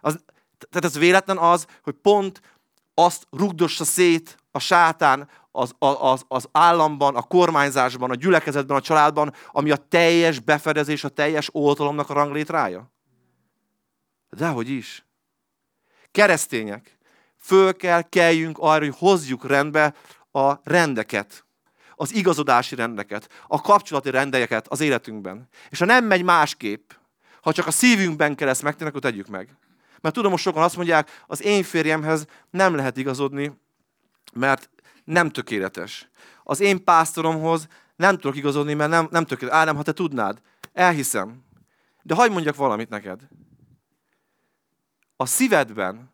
Az, tehát ez véletlen az, hogy pont azt rugdossa szét a sátán az, az, az államban, a kormányzásban, a gyülekezetben, a családban, ami a teljes befedezés, a teljes oltalomnak a ranglétrája? Dehogy is. Keresztények, föl kell keljünk arra, hogy hozzuk rendbe a rendeket, az igazodási rendeket, a kapcsolati rendeket az életünkben. És ha nem megy másképp, ha csak a szívünkben kell ezt megtenni, akkor tegyük meg. Mert tudom, hogy sokan azt mondják, az én férjemhez nem lehet igazodni, mert nem tökéletes. Az én pásztoromhoz nem tudok igazodni, mert nem, nem tökéletes. Ádám, ha te tudnád, elhiszem. De hagyd mondjak valamit neked. A szívedben,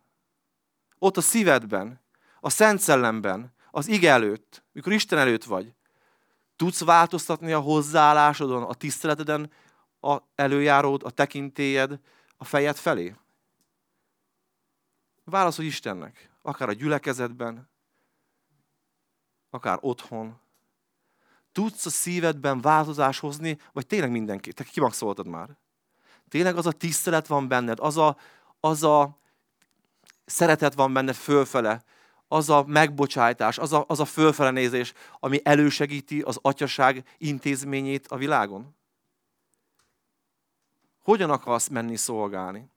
ott a szívedben, a Szent Szellemben, az ige előtt, mikor Isten előtt vagy, tudsz változtatni a hozzáállásodon, a tiszteleteden, a előjáród, a tekintélyed, a fejed felé? Válaszolj Istennek, akár a gyülekezetben, akár otthon. Tudsz a szívedben változás hozni, vagy tényleg mindenki? Te kimaxoltad már. Tényleg az a tisztelet van benned, az a, az a szeretet van benned fölfele, az a megbocsájtás, az a, az a fölfele nézés, ami elősegíti az atyaság intézményét a világon? Hogyan akarsz menni szolgálni?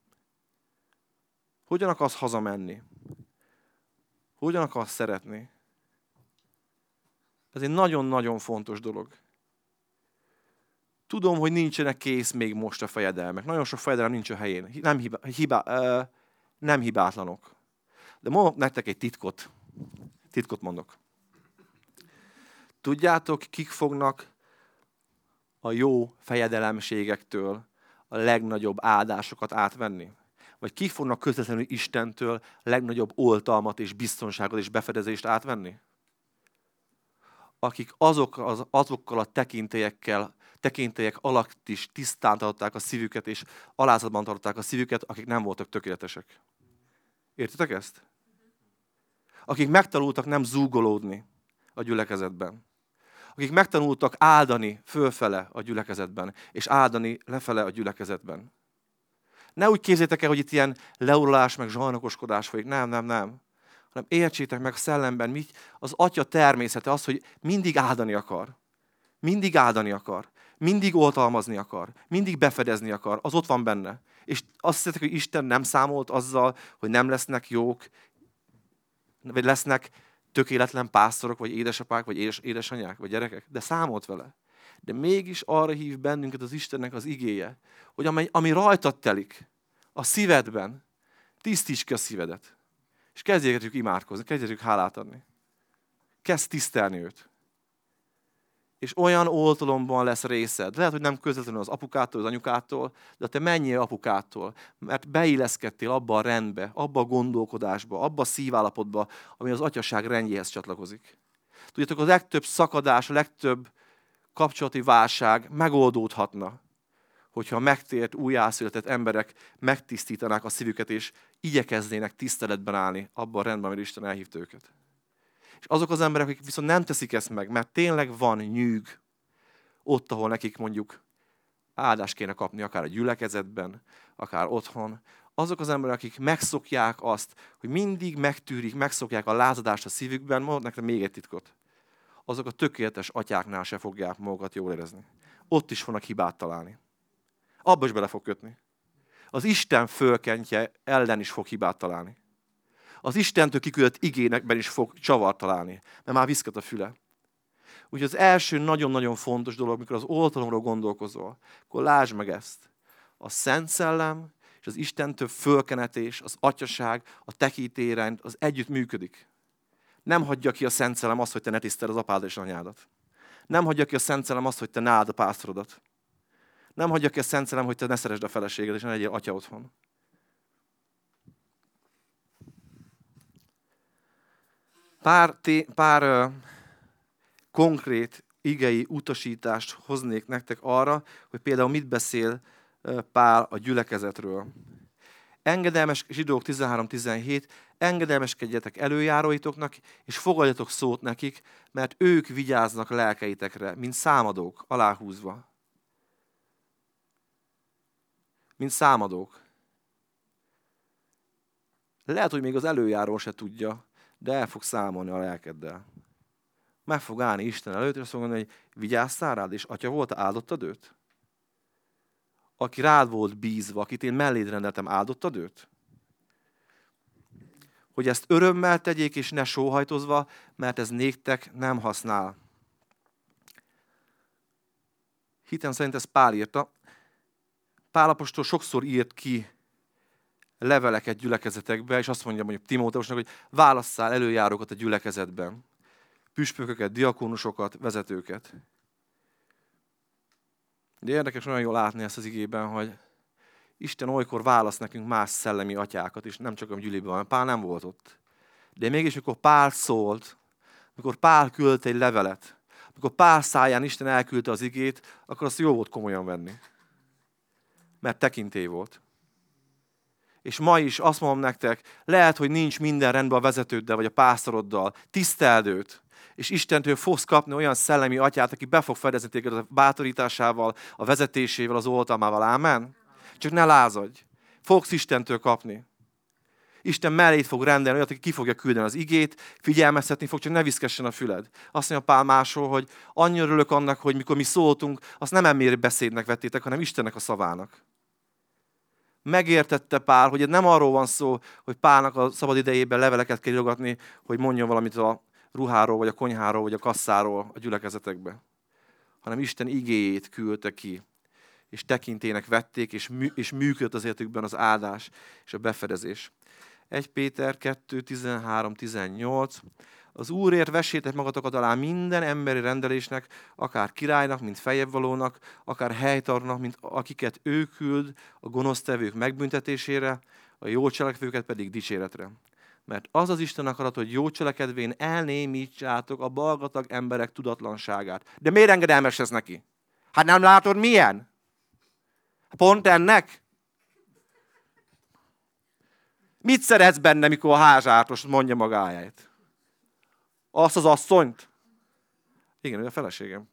Hogyan akarsz hazamenni? Hogyan akarsz szeretni? Ez egy nagyon-nagyon fontos dolog. Tudom, hogy nincsenek kész még most a fejedelmek. Nagyon sok fejedelem nincs a helyén. Nem, hibá, hibá, uh, nem hibátlanok. De mondok nektek egy titkot. Titkot mondok. Tudjátok, kik fognak a jó fejedelemségektől a legnagyobb áldásokat átvenni? Vagy kik fognak közvetlenül Istentől legnagyobb oltalmat és biztonságot és befedezést átvenni? akik azok, az, azokkal a tekintélyekkel, tekintélyek alatt is tisztán tartották a szívüket, és alázatban tartották a szívüket, akik nem voltak tökéletesek. Értitek ezt? Akik megtanultak nem zúgolódni a gyülekezetben. Akik megtanultak áldani fölfele a gyülekezetben, és áldani lefele a gyülekezetben. Ne úgy képzétek el, hogy itt ilyen leurulás, meg zsarnokoskodás folyik. Nem, nem, nem hanem értsétek meg a szellemben, mi az atya természete az, hogy mindig áldani akar. Mindig áldani akar. Mindig oltalmazni akar. Mindig befedezni akar. Az ott van benne. És azt hiszek, hogy Isten nem számolt azzal, hogy nem lesznek jók, vagy lesznek tökéletlen pásztorok, vagy édesapák, vagy édes, édesanyák, vagy gyerekek, de számolt vele. De mégis arra hív bennünket az Istennek az igéje, hogy ami, ami rajtad telik, a szívedben, tisztíts ki a szívedet. És kezdjétek imádkozni, kezdjétek hálát adni. Kezd tisztelni őt. És olyan oltalomban lesz részed. Lehet, hogy nem közvetlenül az apukától, az anyukától, de te menjél apukától, mert beilleszkedtél abba a rendbe, abba a gondolkodásba, abba a szívállapotba, ami az atyaság rendjéhez csatlakozik. Tudjátok, a legtöbb szakadás, a legtöbb kapcsolati válság megoldódhatna, hogyha a megtért, újjászületett emberek megtisztítanák a szívüket, és igyekeznének tiszteletben állni abban a rendben, amire Isten elhívta őket. És azok az emberek, akik viszont nem teszik ezt meg, mert tényleg van nyűg ott, ahol nekik mondjuk áldást kéne kapni, akár a gyülekezetben, akár otthon, azok az emberek, akik megszokják azt, hogy mindig megtűrik, megszokják a lázadást a szívükben, mondok nektek még egy titkot. Azok a tökéletes atyáknál se fogják magukat jól érezni. Ott is fognak hibát találni abba is bele fog kötni. Az Isten fölkentje ellen is fog hibát találni. Az Istentől kiküldött igénekben is fog csavart találni, mert már viszket a füle. Úgyhogy az első nagyon-nagyon fontos dolog, amikor az oltalomról gondolkozol, akkor lásd meg ezt. A Szent Szellem és az Istentől fölkenetés, az atyaság, a tekítérend, az együtt működik. Nem hagyja ki a Szent Szellem azt, hogy te ne tisztel az apád és anyádat. Nem hagyja ki a Szent Szellem azt, hogy te ne a pásztorodat. Nem hagyja ki a Szent Szellem, hogy te ne szeresd a feleséged, és ne legyél atya otthon. Pár, té, pár uh, konkrét igei utasítást hoznék nektek arra, hogy például mit beszél Pál a gyülekezetről. Engedelmes zsidók 13-17, engedelmeskedjetek előjáróitoknak, és fogadjatok szót nekik, mert ők vigyáznak lelkeitekre, mint számadók, aláhúzva. Mint számadók. Lehet, hogy még az előjáró se tudja, de el fog számolni a lelkeddel. Meg fog állni Isten előtt, és azt fog mondani, hogy vigyáztál rád, és atya volt, áldottad őt? Aki rád volt bízva, akit én melléd rendeltem, áldottad őt? Hogy ezt örömmel tegyék, és ne sóhajtozva, mert ez néktek nem használ. Hitem szerint ez Pál írta. Pál apostol sokszor írt ki leveleket gyülekezetekbe, és azt mondja mondjuk Timóteusnak, hogy válasszál előjárókat a gyülekezetben. Püspököket, diakónusokat, vezetőket. De érdekes olyan jól látni ezt az igében, hogy Isten olykor választ nekünk más szellemi atyákat is, nem csak a gyűlében, mert Pál nem volt ott. De mégis, mikor Pál szólt, mikor Pál küldte egy levelet, mikor Pál száján Isten elküldte az igét, akkor azt jó volt komolyan venni. Mert tekintély volt és ma is azt mondom nektek, lehet, hogy nincs minden rendben a vezetőddel, vagy a pásztoroddal. Tiszteld őt, és Istentől fogsz kapni olyan szellemi atyát, aki be fog fedezni téged a bátorításával, a vezetésével, az oltalmával. Ámen? Csak ne lázadj. Fogsz Istentől kapni. Isten mellét fog rendelni, olyat, aki ki fogja küldeni az igét, figyelmeztetni fog, csak ne viszkessen a füled. Azt mondja Pál másról, hogy annyira örülök annak, hogy mikor mi szóltunk, azt nem eméri beszédnek vettétek, hanem Istennek a szavának megértette Pál, hogy nem arról van szó, hogy Pálnak a szabad idejében leveleket kell írogatni, hogy mondjon valamit a ruháról, vagy a konyháról, vagy a kasszáról a gyülekezetekbe. Hanem Isten igéjét küldte ki, és tekintének vették, és, mű, és működött az életükben az áldás és a befedezés. 1 Péter 2, 13, 18. Az Úrért vessétek magatokat alá minden emberi rendelésnek, akár királynak, mint fejebvalónak, akár helytarnak, mint akiket ő küld a gonosztevők megbüntetésére, a jó cselekvőket pedig dicséretre. Mert az az Isten akarat, hogy jó cselekedvén elnémítsátok a balgatag emberek tudatlanságát. De miért engedelmes ez neki? Hát nem látod milyen? Pont ennek? Mit szeretsz benne, mikor a házártos mondja magáját? Azt az asszonyt? Igen, ő a feleségem.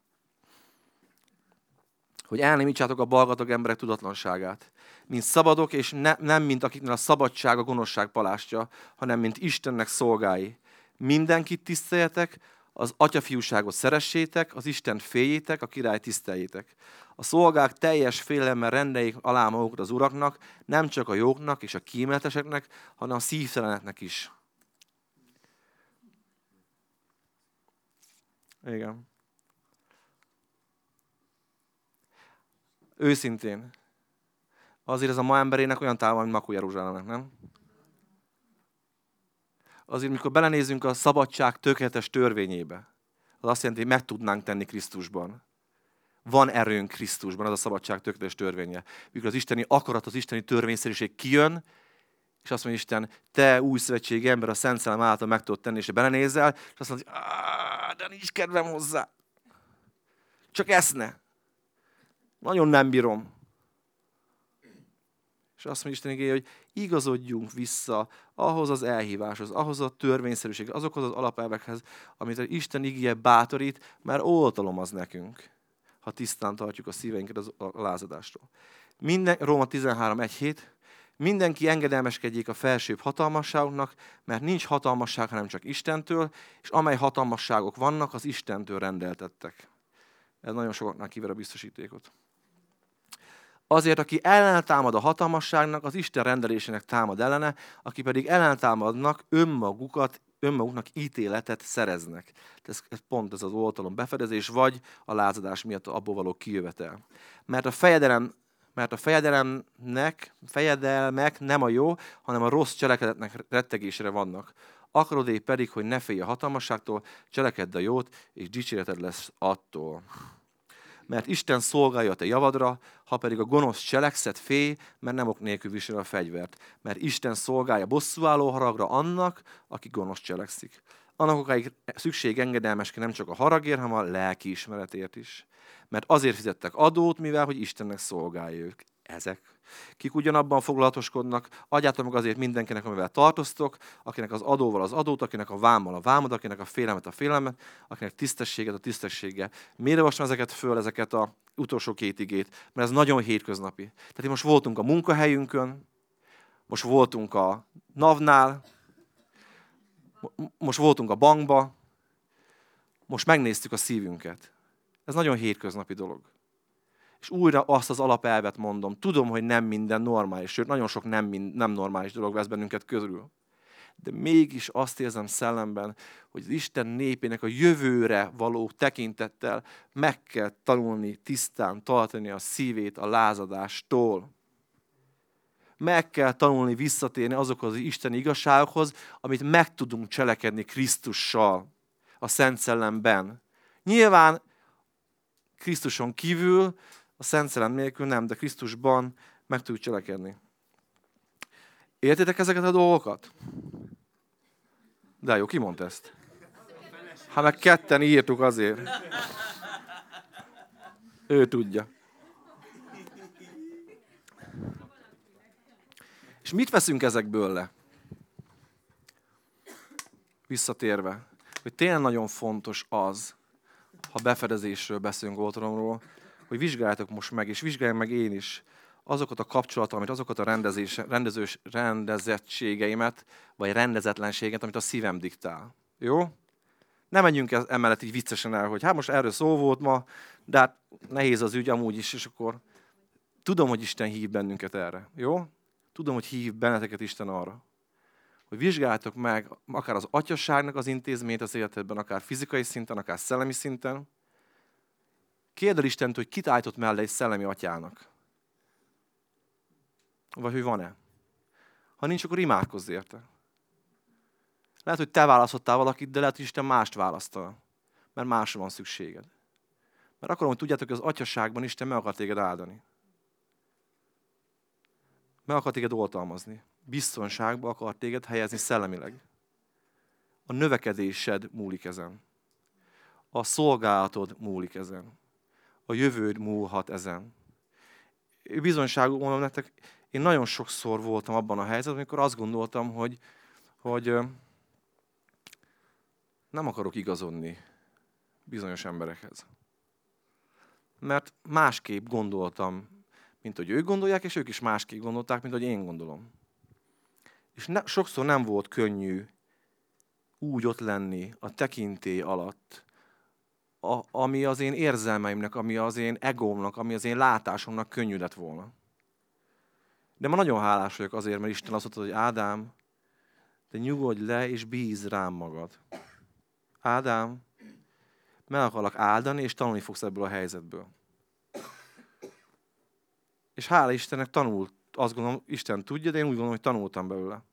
Hogy elnémítsátok a balgatag emberek tudatlanságát. Mint szabadok, és ne, nem mint akiknél a szabadság a gonoszság palástja, hanem mint Istennek szolgái. Mindenkit tiszteljetek, az atyafiúságot szeressétek, az Isten féljétek, a király tiszteljétek. A szolgák teljes félelemmel rendeljék alá magukat az uraknak, nem csak a jóknak és a kíméleteseknek, hanem a szívteleneknek is. Igen. Őszintén. Azért ez a ma emberének olyan távol, mint Makó Jeruzsálemnek, nem? Azért, mikor belenézünk a szabadság tökéletes törvényébe, az azt jelenti, hogy meg tudnánk tenni Krisztusban. Van erőnk Krisztusban, az a szabadság tökéletes törvénye. Mikor az isteni akarat, az isteni törvényszerűség kijön, és azt mondja Isten, te új szövetség ember, a Szent Szellem által meg tudod tenni, és belenézel, és azt mondja, de nincs kedvem hozzá. Csak eszne. Nagyon nem bírom. És azt mondja Isten igény, hogy igazodjunk vissza ahhoz az elhíváshoz, ahhoz a törvényszerűséghez, azokhoz az alapelvekhez, amit az Isten igéje bátorít, mert oltalom az nekünk, ha tisztán tartjuk a szíveinket az lázadástól. Minden, Róma 13, 1, 7, mindenki engedelmeskedjék a felsőbb hatalmasságoknak, mert nincs hatalmasság, hanem csak Istentől, és amely hatalmasságok vannak, az Istentől rendeltettek. Ez nagyon sokaknál kiver a biztosítékot. Azért, aki ellentámad a hatalmasságnak, az Isten rendelésének támad ellene, aki pedig ellentámadnak, önmagukat, önmaguknak ítéletet szereznek. Ez, ez pont ez az oltalom befedezés, vagy a lázadás miatt abból való kijövetel. Mert a fejedelem mert a fejedelemnek, fejedelmek nem a jó, hanem a rossz cselekedetnek rettegésre vannak. Akarod pedig, hogy ne félj a hatalmasságtól, cselekedd a jót, és dicséreted lesz attól. Mert Isten szolgálja a te javadra, ha pedig a gonosz cselekszet félj, mert nem ok nélkül visel a fegyvert. Mert Isten szolgálja bosszúálló haragra annak, aki gonosz cselekszik. annak okáig szükség engedelmeske nem csak a haragért, hanem a lelki ismeretért is. Mert azért fizettek adót, mivel hogy Istennek szolgálja ők. Ezek. Kik ugyanabban foglalatoskodnak, adjátok meg azért mindenkinek, amivel tartoztok, akinek az adóval az adót, akinek a vámmal a vámot, akinek a félelmet a félelmet, akinek tisztességet a tisztessége. Miért olvasom ezeket föl, ezeket a utolsó két igét? Mert ez nagyon hétköznapi. Tehát most voltunk a munkahelyünkön, most voltunk a NAV-nál, most voltunk a bankba, most megnéztük a szívünket. Ez nagyon hétköznapi dolog. És újra azt az alapelvet mondom. Tudom, hogy nem minden normális, sőt, nagyon sok nem, nem normális dolog vesz bennünket körül. De mégis azt érzem szellemben, hogy az Isten népének a jövőre való tekintettel meg kell tanulni tisztán tartani a szívét a lázadástól meg kell tanulni visszatérni azokhoz az Isten igazságokhoz, amit meg tudunk cselekedni Krisztussal, a Szent Szellemben. Nyilván Krisztuson kívül, a Szent Szellem nélkül nem, de Krisztusban meg tudjuk cselekedni. Értitek ezeket a dolgokat? De jó, ki mondta ezt? Ha meg ketten írtuk azért. Ő tudja. És mit veszünk ezekből le? Visszatérve, hogy tényleg nagyon fontos az, ha befedezésről beszélünk otthonról, hogy vizsgáljátok most meg, és vizsgáljam meg én is azokat a kapcsolatomat, azokat a rendezés, rendezős, rendezettségeimet, vagy rendezetlenséget, amit a szívem diktál. Jó? Ne menjünk emellett így viccesen el, hogy hát most erről szó volt ma, de hát nehéz az ügy amúgy is, és akkor tudom, hogy Isten hív bennünket erre. Jó? Tudom, hogy hív benneteket Isten arra, hogy vizsgáljátok meg akár az atyaságnak az intézményt az életedben, akár fizikai szinten, akár szellemi szinten. Kérd el Istent, hogy kit állított mellé egy szellemi atyának. Vagy hogy van-e. Ha nincs, akkor imádkozz érte. Lehet, hogy te választottál valakit, de lehet, hogy Isten mást választal. Mert másra van szükséged. Mert akarom, hogy tudjátok, hogy az atyaságban Isten meg akar téged áldani meg akar téged oltalmazni. Biztonságba akar téged helyezni szellemileg. A növekedésed múlik ezen. A szolgálatod múlik ezen. A jövőd múlhat ezen. Bizonyságú mondom nektek, én nagyon sokszor voltam abban a helyzetben, amikor azt gondoltam, hogy, hogy nem akarok igazodni bizonyos emberekhez. Mert másképp gondoltam mint hogy ők gondolják, és ők is másképp gondolták, mint hogy én gondolom. És ne, sokszor nem volt könnyű úgy ott lenni a tekintély alatt, a, ami az én érzelmeimnek, ami az én egómnak, ami az én látásomnak könnyű lett volna. De ma nagyon hálás vagyok azért, mert Isten azt mondta, hogy Ádám, de nyugodj le, és bíz rám magad. Ádám, meg akarlak áldani, és tanulni fogsz ebből a helyzetből. És hála Istennek tanult, azt gondolom, Isten tudja, de én úgy gondolom, hogy tanultam belőle.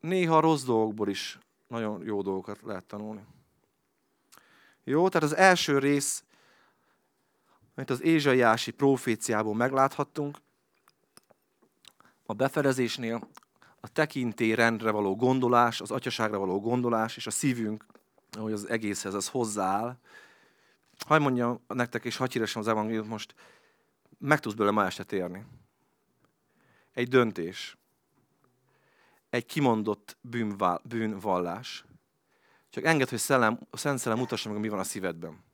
Néha rossz dolgokból is nagyon jó dolgokat lehet tanulni. Jó, tehát az első rész, amit az Ézsaiási proféciából megláthattunk, a befedezésnél a tekintély rendre való gondolás, az atyaságra való gondolás, és a szívünk, ahogy az egészhez az hozzááll, Hagy mondjam nektek, és hagyj híresem az evangéliumot most, meg tudsz belőle ma este térni. Egy döntés. Egy kimondott bűnvallás. Csak enged, hogy szellem, a Szent Szellem mutassa meg, mi van a szívedben.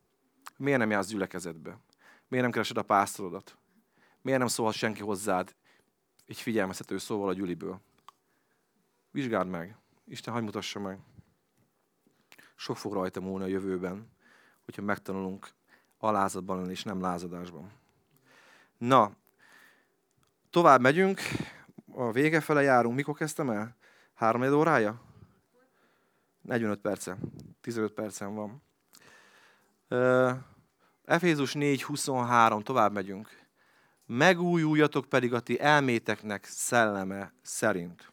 Miért nem jársz gyülekezetbe? Miért nem keresed a pásztorodat? Miért nem szólhat senki hozzád egy figyelmeztető szóval a gyüliből? Vizsgáld meg. Isten, hagyd mutassa meg. Sok fog rajta múlni a jövőben hogyha megtanulunk alázatban és nem lázadásban. Na, tovább megyünk, a vége fele járunk. Mikor kezdtem el? Három órája? 45 perce. 15 percen van. Efézus 4.23, tovább megyünk. Megújuljatok pedig a ti elméteknek szelleme szerint.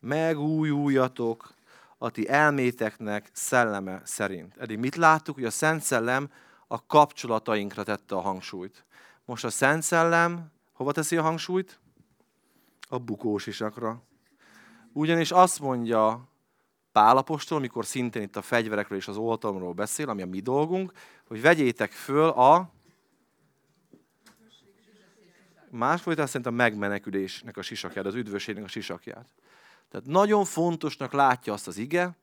Megújuljatok a ti elméteknek szelleme szerint. Eddig mit láttuk, hogy a Szent Szellem a kapcsolatainkra tette a hangsúlyt. Most a Szent Szellem hova teszi a hangsúlyt? A bukós isakra. Ugyanis azt mondja Pálapostól, mikor szintén itt a fegyverekről és az oltalomról beszél, ami a mi dolgunk, hogy vegyétek föl a más fordítás szerint a megmenekülésnek a sisakját, az üdvösségnek a sisakját. Tehát nagyon fontosnak látja azt az ige,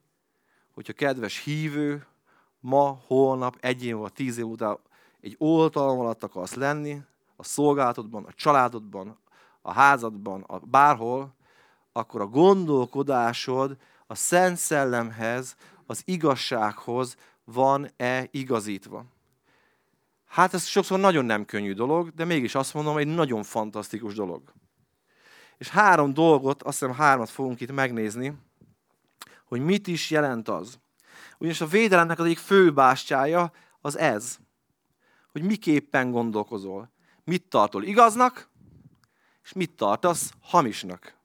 hogyha kedves hívő, ma, holnap, egy év vagy tíz év után egy oltalom alatt akarsz lenni, a szolgálatodban, a családodban, a házadban, a bárhol, akkor a gondolkodásod a Szent Szellemhez, az igazsághoz van-e igazítva. Hát ez sokszor nagyon nem könnyű dolog, de mégis azt mondom, egy nagyon fantasztikus dolog. És három dolgot, azt hiszem hármat fogunk itt megnézni, hogy mit is jelent az. Ugyanis a védelemnek az egyik fő bástyája az ez, hogy miképpen gondolkozol. Mit tartol igaznak, és mit tartasz hamisnak.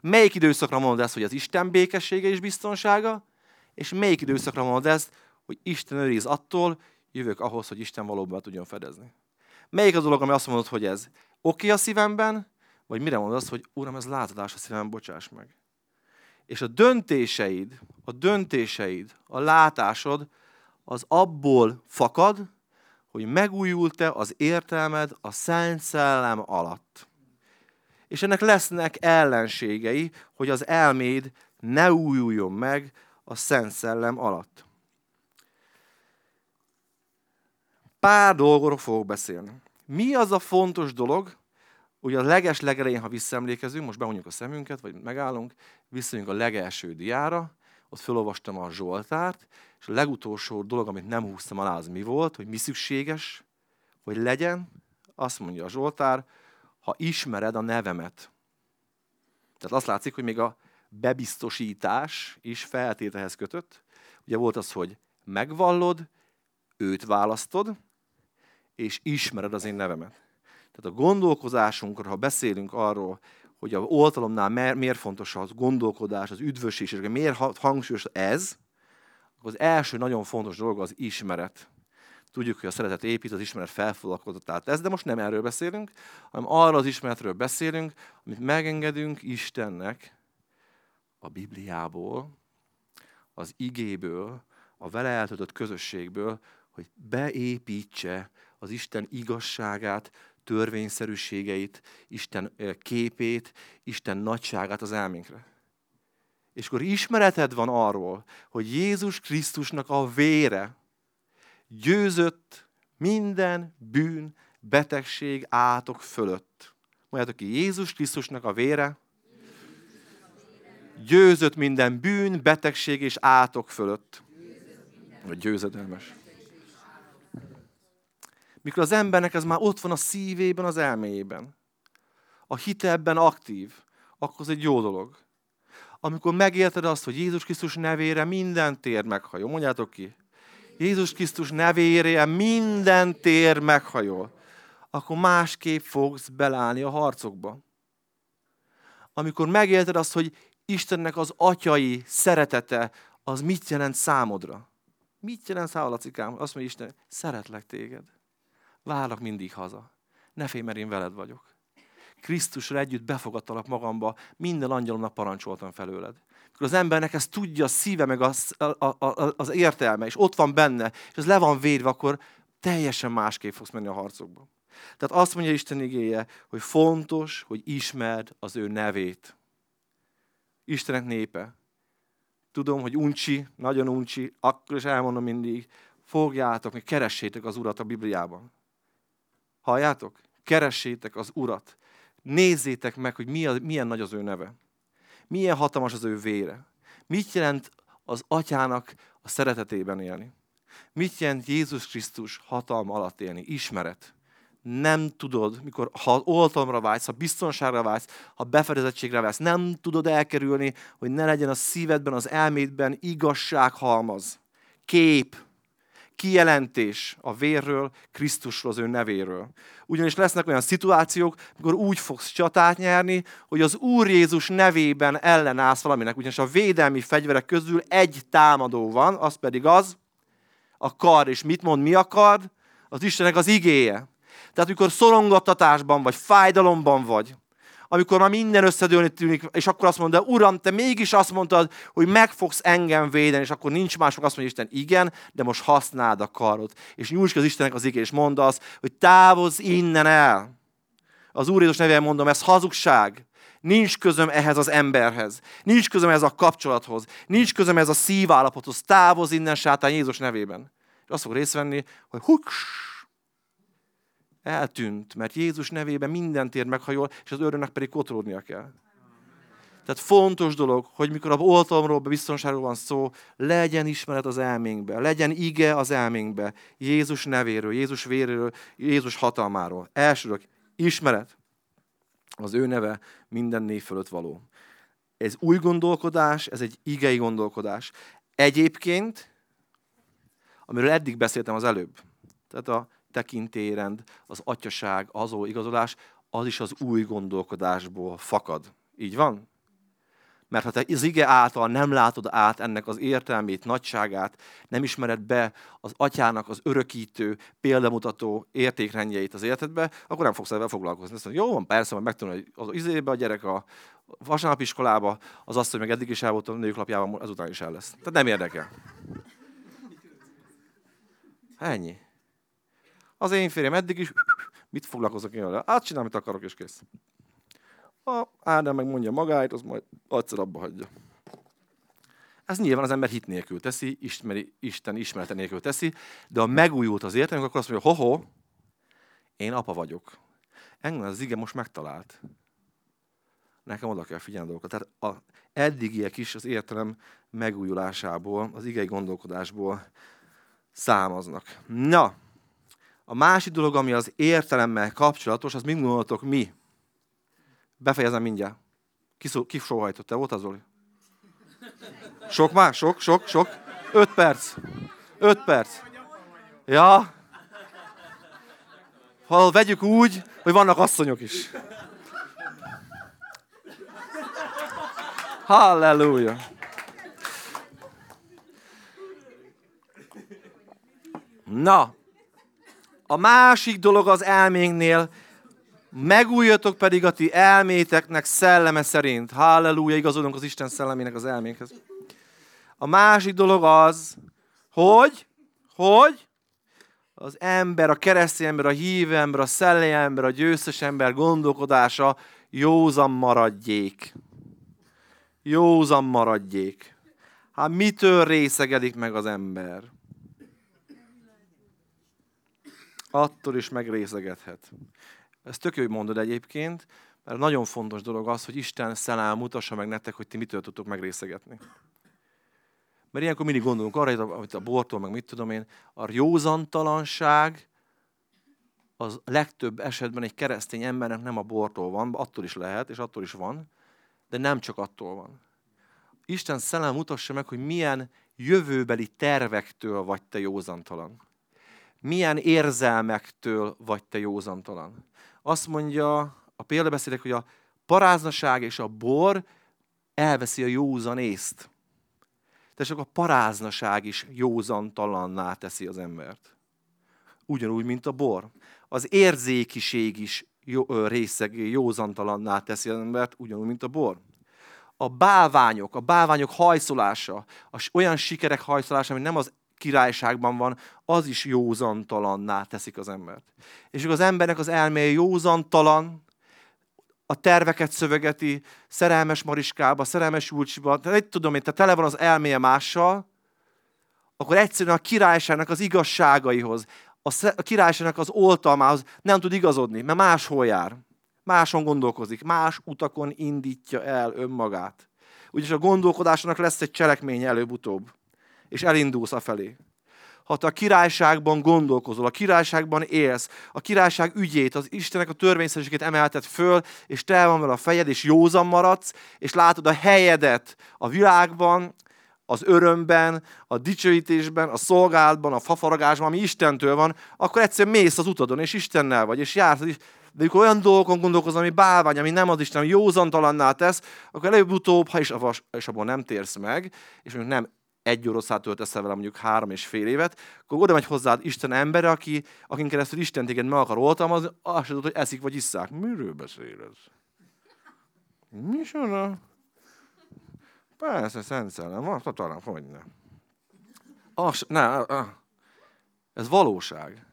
Melyik időszakra mondod ezt, hogy az Isten békessége és biztonsága, és melyik időszakra mondod ezt, hogy Isten őriz attól, jövök ahhoz, hogy Isten valóban tudjon fedezni. Melyik az dolog, ami azt mondod, hogy ez oké okay a szívemben, vagy mire mondod azt, hogy Uram, ez lázadás a szívem, bocsáss meg. És a döntéseid, a döntéseid, a látásod, az abból fakad, hogy megújult-e az értelmed a Szent Szellem alatt. És ennek lesznek ellenségei, hogy az elméd ne újuljon meg a Szent Szellem alatt. Pár dolgokról fogok beszélni. Mi az a fontos dolog, Ugye a leges legelején, ha visszaemlékezünk, most behunyjuk a szemünket, vagy megállunk, visszajönk a legelső diára, ott felolvastam a Zsoltárt, és a legutolsó dolog, amit nem húztam alá, az mi volt, hogy mi szükséges, hogy legyen, azt mondja a Zsoltár, ha ismered a nevemet. Tehát azt látszik, hogy még a bebiztosítás is feltételhez kötött. Ugye volt az, hogy megvallod, őt választod, és ismered az én nevemet. Tehát a gondolkozásunkra, ha beszélünk arról, hogy a oltalomnál miért fontos az gondolkodás, az üdvösség, és miért hangsúlyos ez, akkor az első nagyon fontos dolog az ismeret. Tudjuk, hogy a szeretet épít, az ismeret felfoglalkozott át ez, de most nem erről beszélünk, hanem arra az ismeretről beszélünk, amit megengedünk Istennek a Bibliából, az igéből, a vele eltöltött közösségből, hogy beépítse az Isten igazságát, törvényszerűségeit, Isten képét, Isten nagyságát az elménkre. És akkor ismereted van arról, hogy Jézus Krisztusnak a vére győzött minden bűn, betegség átok fölött. Mondjátok ki, Jézus Krisztusnak a vére győzött minden bűn, betegség és átok fölött. Vagy győzedelmes mikor az embernek ez már ott van a szívében, az elméjében. A hite ebben aktív, akkor az egy jó dolog. Amikor megérted azt, hogy Jézus Krisztus nevére minden tér meghajol. Mondjátok ki. Jézus Krisztus nevére minden tér meghajol. Akkor másképp fogsz belállni a harcokba. Amikor megérted azt, hogy Istennek az atyai szeretete, az mit jelent számodra? Mit jelent számodra, Azt mondja Isten, szeretlek téged. Várlak mindig haza. Ne félj, mert én veled vagyok. Krisztusra együtt befogadtalak magamba, minden angyalomnak parancsoltam felőled. Amikor az embernek ezt tudja a szíve, meg az, a, a, az értelme, és ott van benne, és ez le van védve, akkor teljesen másképp fogsz menni a harcokba. Tehát azt mondja Isten igéje, hogy fontos, hogy ismerd az ő nevét. Istenek népe. Tudom, hogy uncsi, nagyon uncsi, akkor is elmondom mindig, fogjátok, hogy keressétek az Urat a Bibliában. Halljátok? Keressétek az Urat. Nézzétek meg, hogy milyen nagy az ő neve. Milyen hatalmas az ő vére. Mit jelent az atyának a szeretetében élni? Mit jelent Jézus Krisztus hatalma alatt élni? Ismeret. Nem tudod, mikor, ha oltalomra vágysz, ha biztonságra vágysz, ha befedezettségre vágysz, nem tudod elkerülni, hogy ne legyen a szívedben, az elmédben igazság halmaz. Kép, kijelentés a vérről, Krisztusról, az ő nevéről. Ugyanis lesznek olyan szituációk, amikor úgy fogsz csatát nyerni, hogy az Úr Jézus nevében ellenállsz valaminek, ugyanis a védelmi fegyverek közül egy támadó van, az pedig az, a kard. És mit mond, mi a kard? Az Istennek az igéje. Tehát amikor szorongattatásban vagy, fájdalomban vagy, amikor már minden összedőlni tűnik, és akkor azt mondod, Uram, te mégis azt mondtad, hogy meg fogsz engem védeni, és akkor nincs más, azt mondja Isten, igen, de most használd a karod. És nyújts az Istennek az igé, és mondd azt, hogy távozz innen el. Az Úr Jézus nevében mondom, ez hazugság. Nincs közöm ehhez az emberhez. Nincs közöm ehhez a kapcsolathoz. Nincs közöm ehhez a szívállapothoz. Távozz innen, sátán Jézus nevében. És azt fog részt venni, hogy huks, eltűnt, mert Jézus nevében minden tér meghajol, és az őrönnek pedig kotródnia kell. Tehát fontos dolog, hogy mikor a oltalomról, biztonságról van szó, legyen ismeret az elménkbe, legyen ige az elménkbe, Jézus nevéről, Jézus véréről, Jézus hatalmáról. Elsőről, ismeret. Az ő neve minden név fölött való. Ez új gondolkodás, ez egy igei gondolkodás. Egyébként, amiről eddig beszéltem az előbb, tehát a tekintélyrend, az atyaság, azó igazolás, az is az új gondolkodásból fakad. Így van? Mert ha te az ige által nem látod át ennek az értelmét, nagyságát, nem ismered be az atyának az örökítő, példamutató értékrendjeit az életedbe, akkor nem fogsz ezzel foglalkozni. Azt mondja, jó van, persze, majd megtanulni, hogy az izébe a gyerek a vasárnapiskolába, az azt, hogy meg eddig is el volt a nők lapjában, ezután is el lesz. Tehát nem érdekel. Ennyi. Az én férjem eddig is, mit foglalkozok én vele? Hát csinál, amit akarok, és kész. A Ádám meg mondja magáit, az majd egyszer abba hagyja. Ez nyilván az ember hit nélkül teszi, ismeri, Isten ismerete nélkül teszi, de a megújult az értelmünk, akkor azt mondja, hoho, én apa vagyok. Engem az ige most megtalált. Nekem oda kell figyelni dolgokat. Tehát a eddigiek is az értelem megújulásából, az igei gondolkodásból számoznak. Na, a másik dolog, ami az értelemmel kapcsolatos, az mit gondoltok mi? Befejezem mindjárt. Ki, szó, ki sóhajtott? Te volt az, Zoli? Sok már? Sok, sok, sok? Öt perc. Öt perc. Ja. Ha vegyük úgy, hogy vannak asszonyok is. Halleluja. Na, a másik dolog az elménknél, megújjatok pedig a ti elméteknek szelleme szerint. Halleluja, igazodunk az Isten szellemének az elménkhez. A másik dolog az, hogy, hogy az ember, a keresztény ember, a hívő ember, a szellemi ember, a győztes ember gondolkodása józan maradjék. Józan maradjék. Hát mitől részegedik meg az ember? Attól is megrészegethet. Ez tök jó, hogy mondod egyébként, mert nagyon fontos dolog az, hogy Isten szellem mutassa meg nektek, hogy ti mitől tudtok megrészegetni. Mert ilyenkor mindig gondolunk arra, hogy a bortól, meg mit tudom én, a józantalanság az legtöbb esetben egy keresztény embernek nem a bortól van, attól is lehet, és attól is van, de nem csak attól van. Isten szellem mutassa meg, hogy milyen jövőbeli tervektől vagy te józantalan milyen érzelmektől vagy te józantalan. Azt mondja a példabeszédek, hogy a paráznaság és a bor elveszi a józan észt. Tehát csak a paráznaság is józantalanná teszi az embert. Ugyanúgy, mint a bor. Az érzékiség is jó, részeg józantalanná teszi az embert, ugyanúgy, mint a bor. A bálványok, a bálványok hajszolása, az olyan sikerek hajszolása, ami nem az királyságban van, az is józantalanná teszik az embert. És az embernek az elméje józantalan, a terveket szövegeti, szerelmes mariskába, szerelmes Júlcsiba, egy tudom én, tehát tele van az elméje mással, akkor egyszerűen a királyságnak az igazságaihoz, a királyságnak az oltalmához nem tud igazodni, mert máshol jár. Máson gondolkozik, más utakon indítja el önmagát. Úgyis a gondolkodásnak lesz egy cselekmény előbb-utóbb és elindulsz afelé. Ha te a királyságban gondolkozol, a királyságban élsz, a királyság ügyét, az Istenek a törvényszerűségét emelted föl, és te van vele a fejed, és józan maradsz, és látod a helyedet a világban, az örömben, a dicsőítésben, a szolgálatban, a fafaragásban, ami Istentől van, akkor egyszerűen mész az utadon, és Istennel vagy, és jársz. De amikor olyan dolgokon gondolkozol, ami bálvány, ami nem az Isten, ami józantalanná tesz, akkor előbb-utóbb, ha is, és abból nem térsz meg, és mondjuk nem egy oroszát töltesz vele mondjuk három és fél évet, akkor oda megy hozzád Isten embere, aki, akin keresztül Isten téged meg akar oltalmazni, azt tudod, hogy eszik vagy isszák. Miről beszél ez? Micsoda? Persze, Szent Szellem, van, talán, hogy ne. As, ne, ez valóság.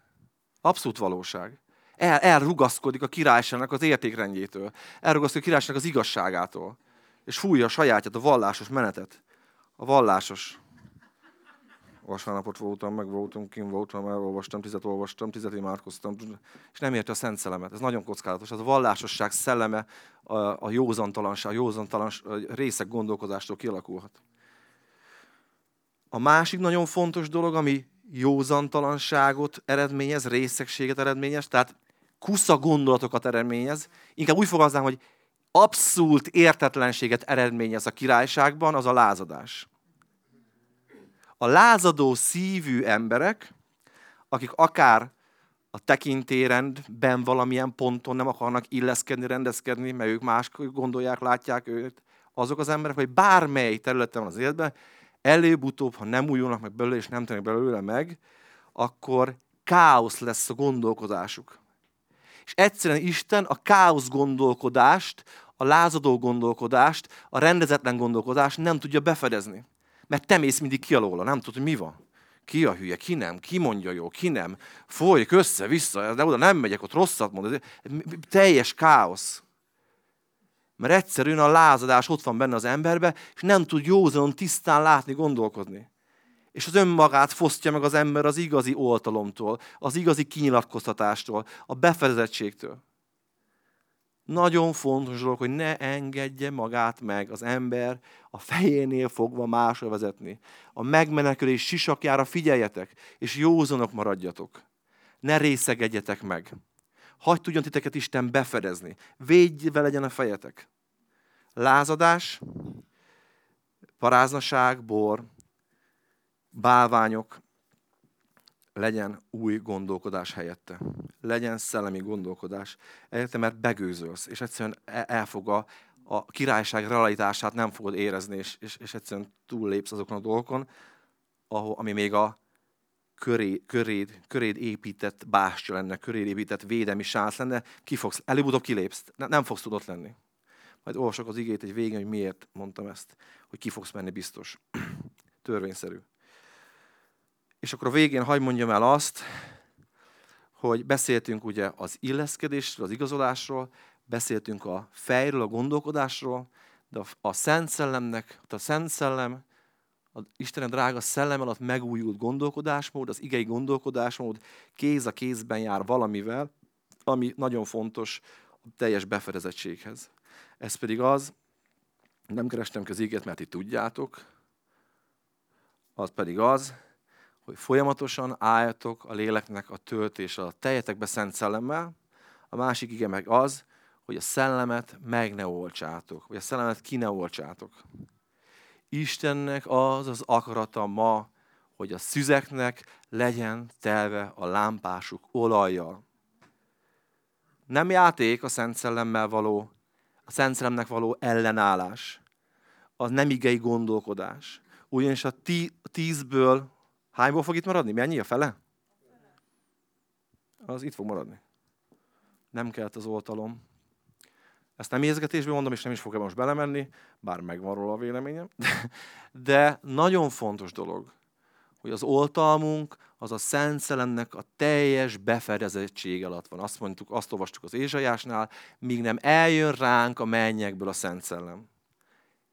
Abszolút valóság. El, elrugaszkodik a királyságnak az értékrendjétől. Elrugaszkodik a királyságnak az igazságától. És fújja a sajátját, a vallásos menetet. A vallásos. Vasárnapot voltam, meg voltam, kim voltam, elolvastam, tizet olvastam, tizet imádkoztam, és nem érte a szent szellemet. Ez nagyon kockázatos. Ez a vallásosság szelleme a, a józantalanság, a józantalanság a részek gondolkodástól kialakulhat. A másik nagyon fontos dolog, ami józantalanságot eredményez, részegséget eredményez, tehát kusza gondolatokat eredményez. Inkább úgy fogalmaznám, hogy abszolút értetlenséget eredményez a királyságban, az a lázadás. A lázadó szívű emberek, akik akár a tekintérendben valamilyen ponton nem akarnak illeszkedni, rendezkedni, mert ők más gondolják, látják őt, azok az emberek, vagy bármely területen van az életben, előbb-utóbb, ha nem újulnak meg belőle, és nem tennek belőle meg, akkor káosz lesz a gondolkodásuk. És egyszerűen Isten a káosz gondolkodást, a lázadó gondolkodást, a rendezetlen gondolkodást nem tudja befedezni. Mert te mész mindig ki alóla, nem tudod, hogy mi van. Ki a hülye, ki nem, ki mondja jó, ki nem. Folyik össze-vissza, de oda nem megyek, ott rosszat mond. Teljes káosz. Mert egyszerűen a lázadás ott van benne az emberbe, és nem tud józanon tisztán látni, gondolkodni. És az önmagát fosztja meg az ember az igazi oltalomtól, az igazi kinyilatkoztatástól, a befedezettségtől. Nagyon fontos dolog, hogy ne engedje magát meg az ember a fejénél fogva másra vezetni. A megmenekülés sisakjára figyeljetek, és józanok maradjatok. Ne részegedjetek meg. Hagy tudjon titeket Isten befedezni. Védjve legyen a fejetek. Lázadás, paráznaság, bor, bálványok, legyen új gondolkodás helyette. Legyen szellemi gondolkodás. Helyette, mert begőzölsz, és egyszerűen e- elfog a, a királyság realitását nem fogod érezni, és, és, és egyszerűen túllépsz azokon a dolgokon, ahol, ami még a köré, köréd, köréd épített bástya lenne, köréd épített védelmi sász lenne, ki fogsz, előbb-utóbb kilépsz, nem, nem fogsz tudott lenni. Majd olvasok az igét egy végén, hogy miért mondtam ezt, hogy ki fogsz menni biztos. Törvényszerű. És akkor a végén hagy mondjam el azt, hogy beszéltünk ugye az illeszkedésről, az igazolásról, beszéltünk a fejről, a gondolkodásról, de a Szent Szellemnek, a Szent Szellem, a Istenem drága szellem alatt megújult gondolkodásmód, az igei gondolkodásmód kéz a kézben jár valamivel, ami nagyon fontos a teljes befedezettséghez. Ez pedig az, nem kerestem közéget, mert ti tudjátok, az pedig az, hogy folyamatosan álljatok a léleknek a töltés alatt. Teljetek Szent Szellemmel. A másik ige meg az, hogy a szellemet meg ne olcsátok, vagy a szellemet ki ne olcsátok. Istennek az az akarata ma, hogy a szüzeknek legyen telve a lámpásuk olajjal. Nem játék a Szent Szellemmel való, a Szent Szellemnek való ellenállás. Az nem igei gondolkodás. Ugyanis a tízből Hányból fog itt maradni? Mennyi a fele? Az itt fog maradni. Nem kellett az oltalom. Ezt nem érzgetésből mondom, és nem is fogok most belemenni, bár megvan róla a véleményem. De, de nagyon fontos dolog, hogy az oltalmunk az a Szent Szellemnek a teljes befedezettség alatt van. Azt mondtuk, azt olvastuk az Ézsajásnál, míg nem eljön ránk a mennyekből a Szent Szellem.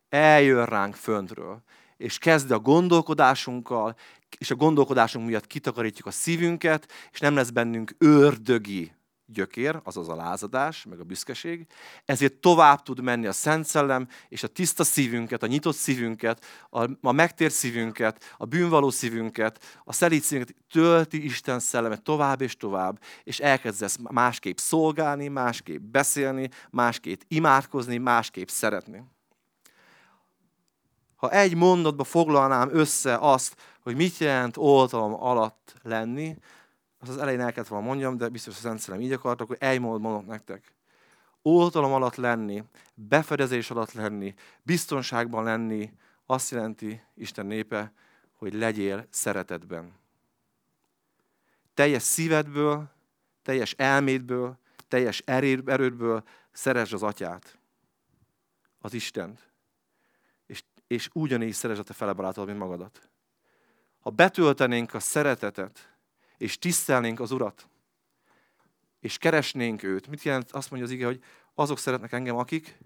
Eljön ránk föntről és kezd a gondolkodásunkkal, és a gondolkodásunk miatt kitakarítjuk a szívünket, és nem lesz bennünk ördögi gyökér, azaz a lázadás, meg a büszkeség. Ezért tovább tud menni a Szent Szellem, és a tiszta szívünket, a nyitott szívünket, a, a megtért szívünket, a bűnvaló szívünket, a szelíd szívünket tölti Isten szellemet tovább és tovább, és elkezdesz másképp szolgálni, másképp beszélni, másképp imádkozni, másképp szeretni ha egy mondatba foglalnám össze azt, hogy mit jelent oltalom alatt lenni, azt az elején el kellett volna mondjam, de biztos a Szent így akartak, hogy egy mondat mondok nektek. Oltalom alatt lenni, befedezés alatt lenni, biztonságban lenni, azt jelenti Isten népe, hogy legyél szeretetben. Teljes szívedből, teljes elmédből, teljes erődből szeresd az atyát. az Istent. És, ugyanígy szeresd a te fele barátod, mint magadat. Ha betöltenénk a szeretetet, és tisztelnénk az Urat, és keresnénk őt, mit jelent? Azt mondja az ige, hogy azok szeretnek engem, akik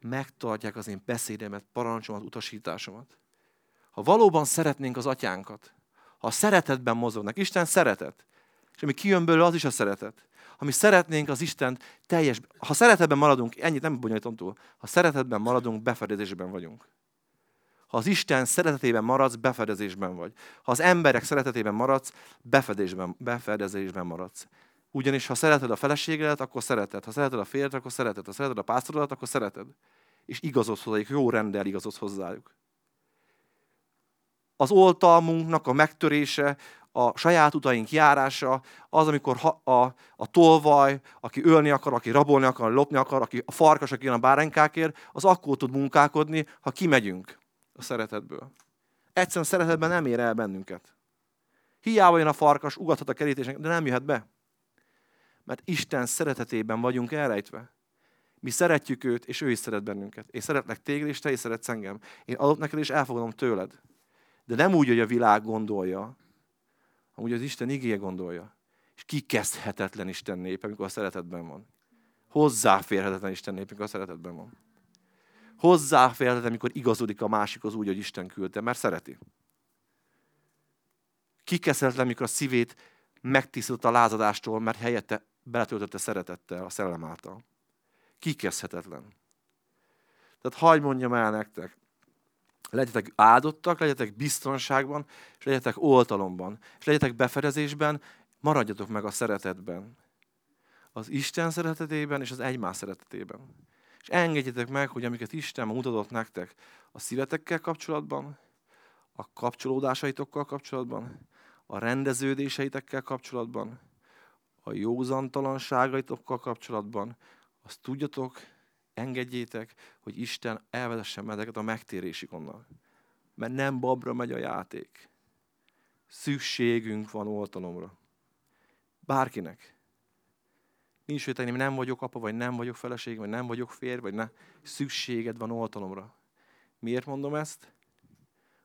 megtartják az én beszédemet, parancsomat, utasításomat. Ha valóban szeretnénk az atyánkat, ha a szeretetben mozognak, Isten szeretet, és ami kijön belőle, az is a szeretet. Ha mi szeretnénk az Isten teljes, ha szeretetben maradunk, ennyit nem bonyolítom túl, ha szeretetben maradunk, befedezésben vagyunk. Ha az Isten szeretetében maradsz, befedezésben vagy. Ha az emberek szeretetében maradsz, befedezésben, befedezésben maradsz. Ugyanis ha szereted a feleségedet, akkor szereted. Ha szereted a férjet, akkor szereted. Ha szereted a pásztorodat, akkor szereted. És igazodsz hozzájuk, jó rendel igazodsz hozzájuk. Az oltalmunknak a megtörése, a saját utaink járása, az, amikor ha, a, a tolvaj, aki ölni akar, aki rabolni akar, lopni akar, aki a farkas, aki jön a báránykákért, az akkor tud munkálkodni, ha kimegyünk a szeretetből. Egyszerűen szeretetben nem ér el bennünket. Hiába jön a farkas, ugathat a kerítésnek, de nem jöhet be. Mert Isten szeretetében vagyunk elrejtve. Mi szeretjük őt, és ő is szeret bennünket. Én szeretlek téged, és te is szeretsz engem. Én adok neked, és elfogadom tőled. De nem úgy, hogy a világ gondolja, amúgy az Isten igéje gondolja. És kikezdhetetlen Isten népe, amikor a szeretetben van. Hozzáférhetetlen Isten népe, amikor a szeretetben van. Hozzáférhetetlen, amikor igazodik a másikhoz úgy, hogy Isten küldte, mert szereti. Kikezdhetetlen, amikor a szívét megtisztult a lázadástól, mert helyette beletöltötte szeretettel, a szellem által. Kikezdhetetlen. Tehát hagyd mondjam el nektek, legyetek áldottak, legyetek biztonságban, és legyetek oltalomban, és legyetek befedezésben, maradjatok meg a szeretetben. Az Isten szeretetében és az egymás szeretetében. És engedjetek meg, hogy amiket Isten mutatott nektek a szívetekkel kapcsolatban, a kapcsolódásaitokkal kapcsolatban, a rendeződéseitekkel kapcsolatban, a józantalanságaitokkal kapcsolatban, azt tudjatok, engedjétek, hogy Isten elvezesse medeket a megtérésig onnan. Mert nem babra megy a játék. Szükségünk van oltalomra. Bárkinek. Nincs, tenni, nem vagyok apa, vagy nem vagyok feleség, vagy nem vagyok férj, vagy ne. Szükséged van oltalomra. Miért mondom ezt?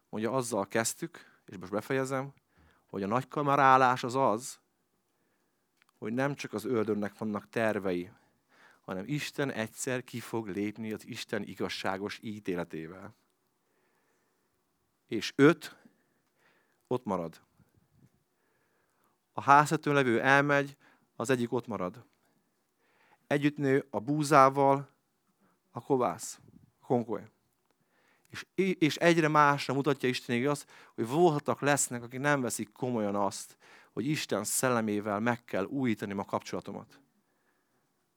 Mondja, azzal kezdtük, és most befejezem, hogy a nagy kamerálás az az, hogy nem csak az ördönnek vannak tervei, hanem Isten egyszer ki fog lépni az Isten igazságos ítéletével. És öt ott marad. A házhetőn levő elmegy, az egyik ott marad. Együtt nő a búzával a kovász, konkoly. És, és egyre másra mutatja Isten azt, hogy voltak lesznek, akik nem veszik komolyan azt, hogy Isten szellemével meg kell újítani a kapcsolatomat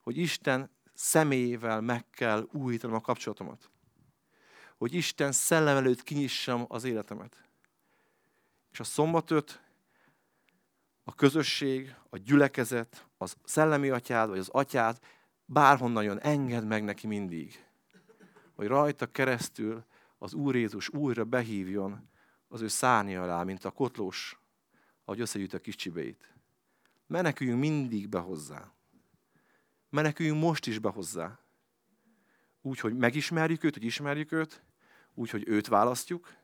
hogy Isten személyével meg kell újítanom a kapcsolatomat. Hogy Isten szellem előtt kinyissam az életemet. És a szombatot a közösség, a gyülekezet, az szellemi atyád, vagy az atyád bárhonnan jön, enged meg neki mindig. Hogy rajta keresztül az Úr Jézus újra behívjon az ő szárnya alá, mint a kotlós, ahogy összegyűjt a kis csibeit. Meneküljünk mindig be hozzá meneküljünk most is be hozzá. Úgy, hogy megismerjük őt, hogy ismerjük őt, úgy, hogy őt választjuk,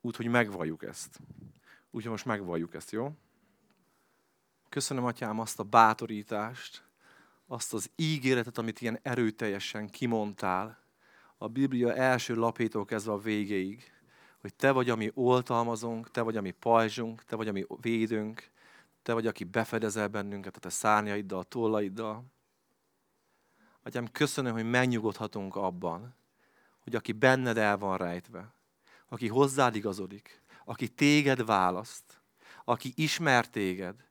úgy, hogy megvalljuk ezt. Úgy, hogy most megvalljuk ezt, jó? Köszönöm, Atyám, azt a bátorítást, azt az ígéretet, amit ilyen erőteljesen kimondtál, a Biblia első lapétól kezdve a végéig, hogy Te vagy, ami oltalmazunk, Te vagy, ami pajzsunk, Te vagy, ami védünk, te vagy, aki befedezel bennünket a te szárnyaiddal, a tollaiddal. Atyám, köszönöm, hogy megnyugodhatunk abban, hogy aki benned el van rejtve, aki hozzád igazodik, aki téged választ, aki ismer téged,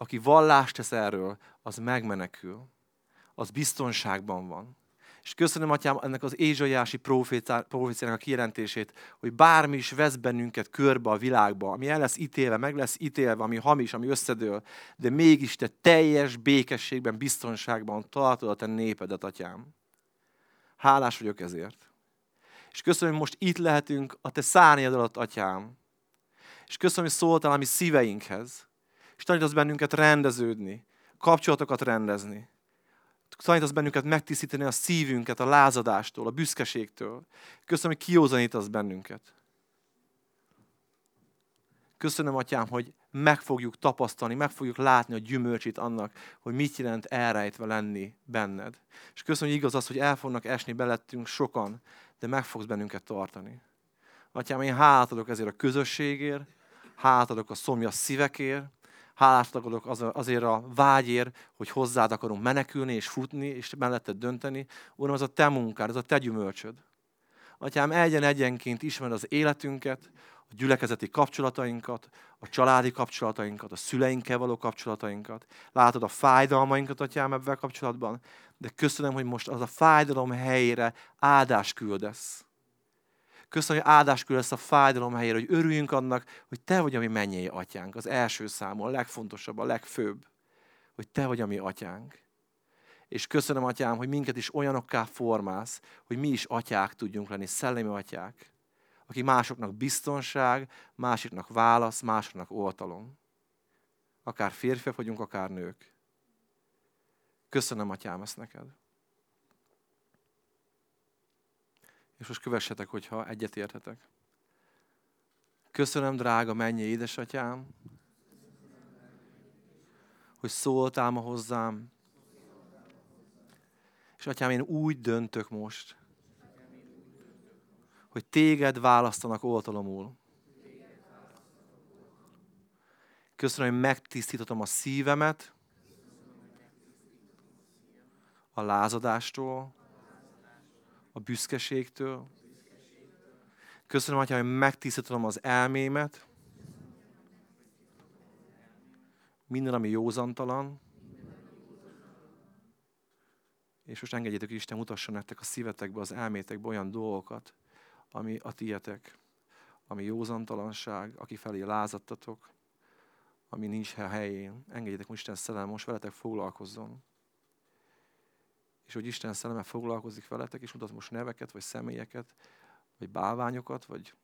aki vallást tesz erről, az megmenekül, az biztonságban van. És köszönöm, Atyám, ennek az ézsaiási proféciának a kijelentését, hogy bármi is vesz bennünket körbe a világba, ami el lesz ítélve, meg lesz ítélve, ami hamis, ami összedől, de mégis te teljes békességben, biztonságban találod a te népedet, Atyám. Hálás vagyok ezért. És köszönöm, hogy most itt lehetünk a te szárnyad alatt, Atyám. És köszönöm, hogy szóltál a mi szíveinkhez. És tanítasz bennünket rendeződni, kapcsolatokat rendezni tanítasz bennünket megtisztítani a szívünket a lázadástól, a büszkeségtől. Köszönöm, hogy kiózanítasz bennünket. Köszönöm, Atyám, hogy meg fogjuk tapasztalni, meg fogjuk látni a gyümölcsét annak, hogy mit jelent elrejtve lenni benned. És köszönöm, hogy igaz az, hogy el fognak esni belettünk sokan, de meg fogsz bennünket tartani. Atyám, én hálát adok ezért a közösségért, hálát adok a szomjas szívekért, hálát adok azért a vágyért, hogy hozzád akarunk menekülni és futni, és melletted dönteni. Uram, ez a te munkád, ez a te gyümölcsöd. Atyám, egyen egyenként ismered az életünket, a gyülekezeti kapcsolatainkat, a családi kapcsolatainkat, a szüleinkkel való kapcsolatainkat. Látod a fájdalmainkat, atyám, ebben kapcsolatban, de köszönöm, hogy most az a fájdalom helyére áldás küldesz. Köszönöm, hogy áldás küldesz a fájdalom helyére, hogy örüljünk annak, hogy te vagy a mi mennyei atyánk. Az első számon, a legfontosabb, a legfőbb, hogy te vagy a mi atyánk. És köszönöm, atyám, hogy minket is olyanokká formálsz, hogy mi is atyák tudjunk lenni, szellemi atyák aki másoknak biztonság, másiknak válasz, másoknak oltalom. Akár férfiak vagyunk, akár nők. Köszönöm, Atyám, ezt neked. És most kövessetek, hogyha egyetérthetek. Köszönöm, drága mennyi édesatyám, hogy szóltál ma hozzám. És atyám, én úgy döntök most, hogy téged választanak oltalomul. Köszönöm, hogy megtisztítottam a szívemet a lázadástól, a büszkeségtől. Köszönöm, hogy megtisztítottam az elmémet, minden, ami józantalan. És most engedjétek, Isten mutasson nektek a szívetekbe, az elmétekbe olyan dolgokat, ami a tietek, ami józantalanság, aki felé lázadtatok, ami nincs helyén. Engedjétek, hogy Isten szellem most veletek foglalkozzon. És hogy Isten szelleme foglalkozik veletek, és mutat most neveket, vagy személyeket, vagy bálványokat, vagy,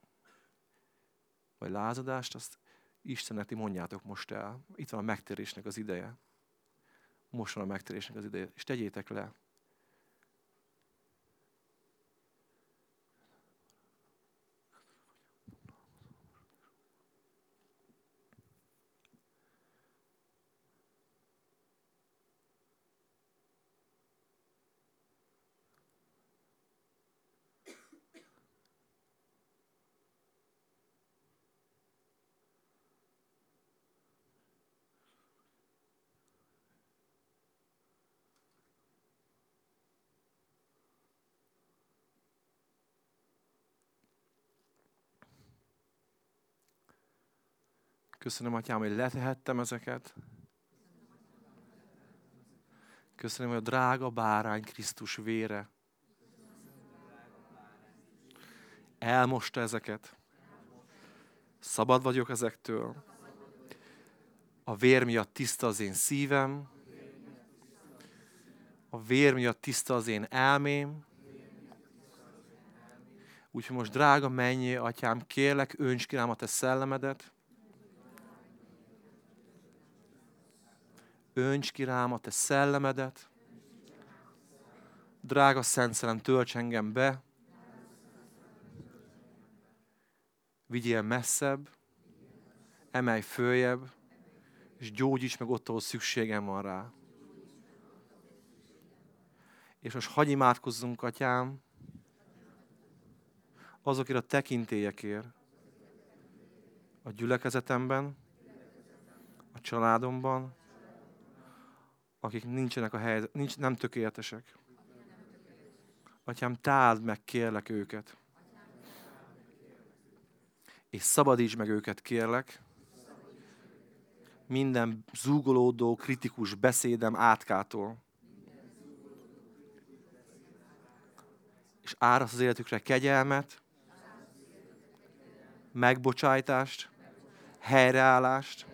vagy lázadást, azt Istennek ti mondjátok most el. Itt van a megtérésnek az ideje. Most van a megtérésnek az ideje. És tegyétek le. Köszönöm, Atyám, hogy letehettem ezeket. Köszönöm, hogy a drága bárány Krisztus vére elmosta ezeket. Szabad vagyok ezektől. A vér miatt tiszta az én szívem. A vér miatt tiszta az én elmém. Úgyhogy most, drága mennyi, atyám, kérlek, önts ki a te szellemedet, Önts ki rám a te szellemedet. Drága Szent Szellem, tölts engem be. Vigyél messzebb, emelj följebb, és gyógyíts meg ott, ahol szükségem van rá. És most hagyj imádkozzunk, atyám, azokért a tekintélyekért, a gyülekezetemben, a családomban, akik nincsenek a hely, nincs, nem tökéletesek. Atyám, táld meg, kérlek őket. És szabadíts meg őket, kérlek. Minden zúgolódó, kritikus beszédem átkától. És árasz az életükre kegyelmet, megbocsájtást, helyreállást.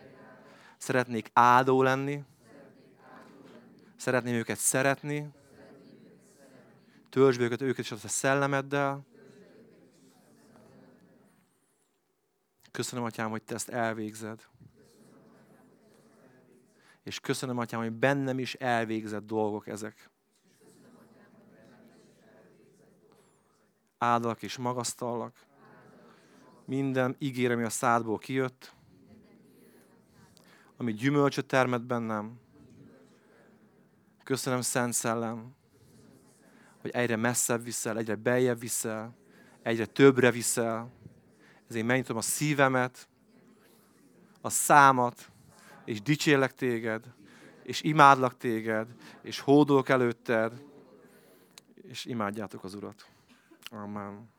Szeretnék áldó lenni Szeretném őket szeretni. Töltsd őket, őket is a szellemeddel. Köszönöm, Atyám, hogy Te ezt elvégzed. És köszönöm, Atyám, hogy bennem is elvégzett dolgok ezek. Áldalak és magasztallak. Minden ígérem, ami a szádból kijött, ami gyümölcsöt termet bennem, Köszönöm, Szent Szellem, hogy egyre messzebb viszel, egyre beljebb viszel, egyre többre viszel. Ezért megnyitom a szívemet, a számat, és dicsérlek téged, és imádlak téged, és hódolok előtted, és imádjátok az Urat. Amen.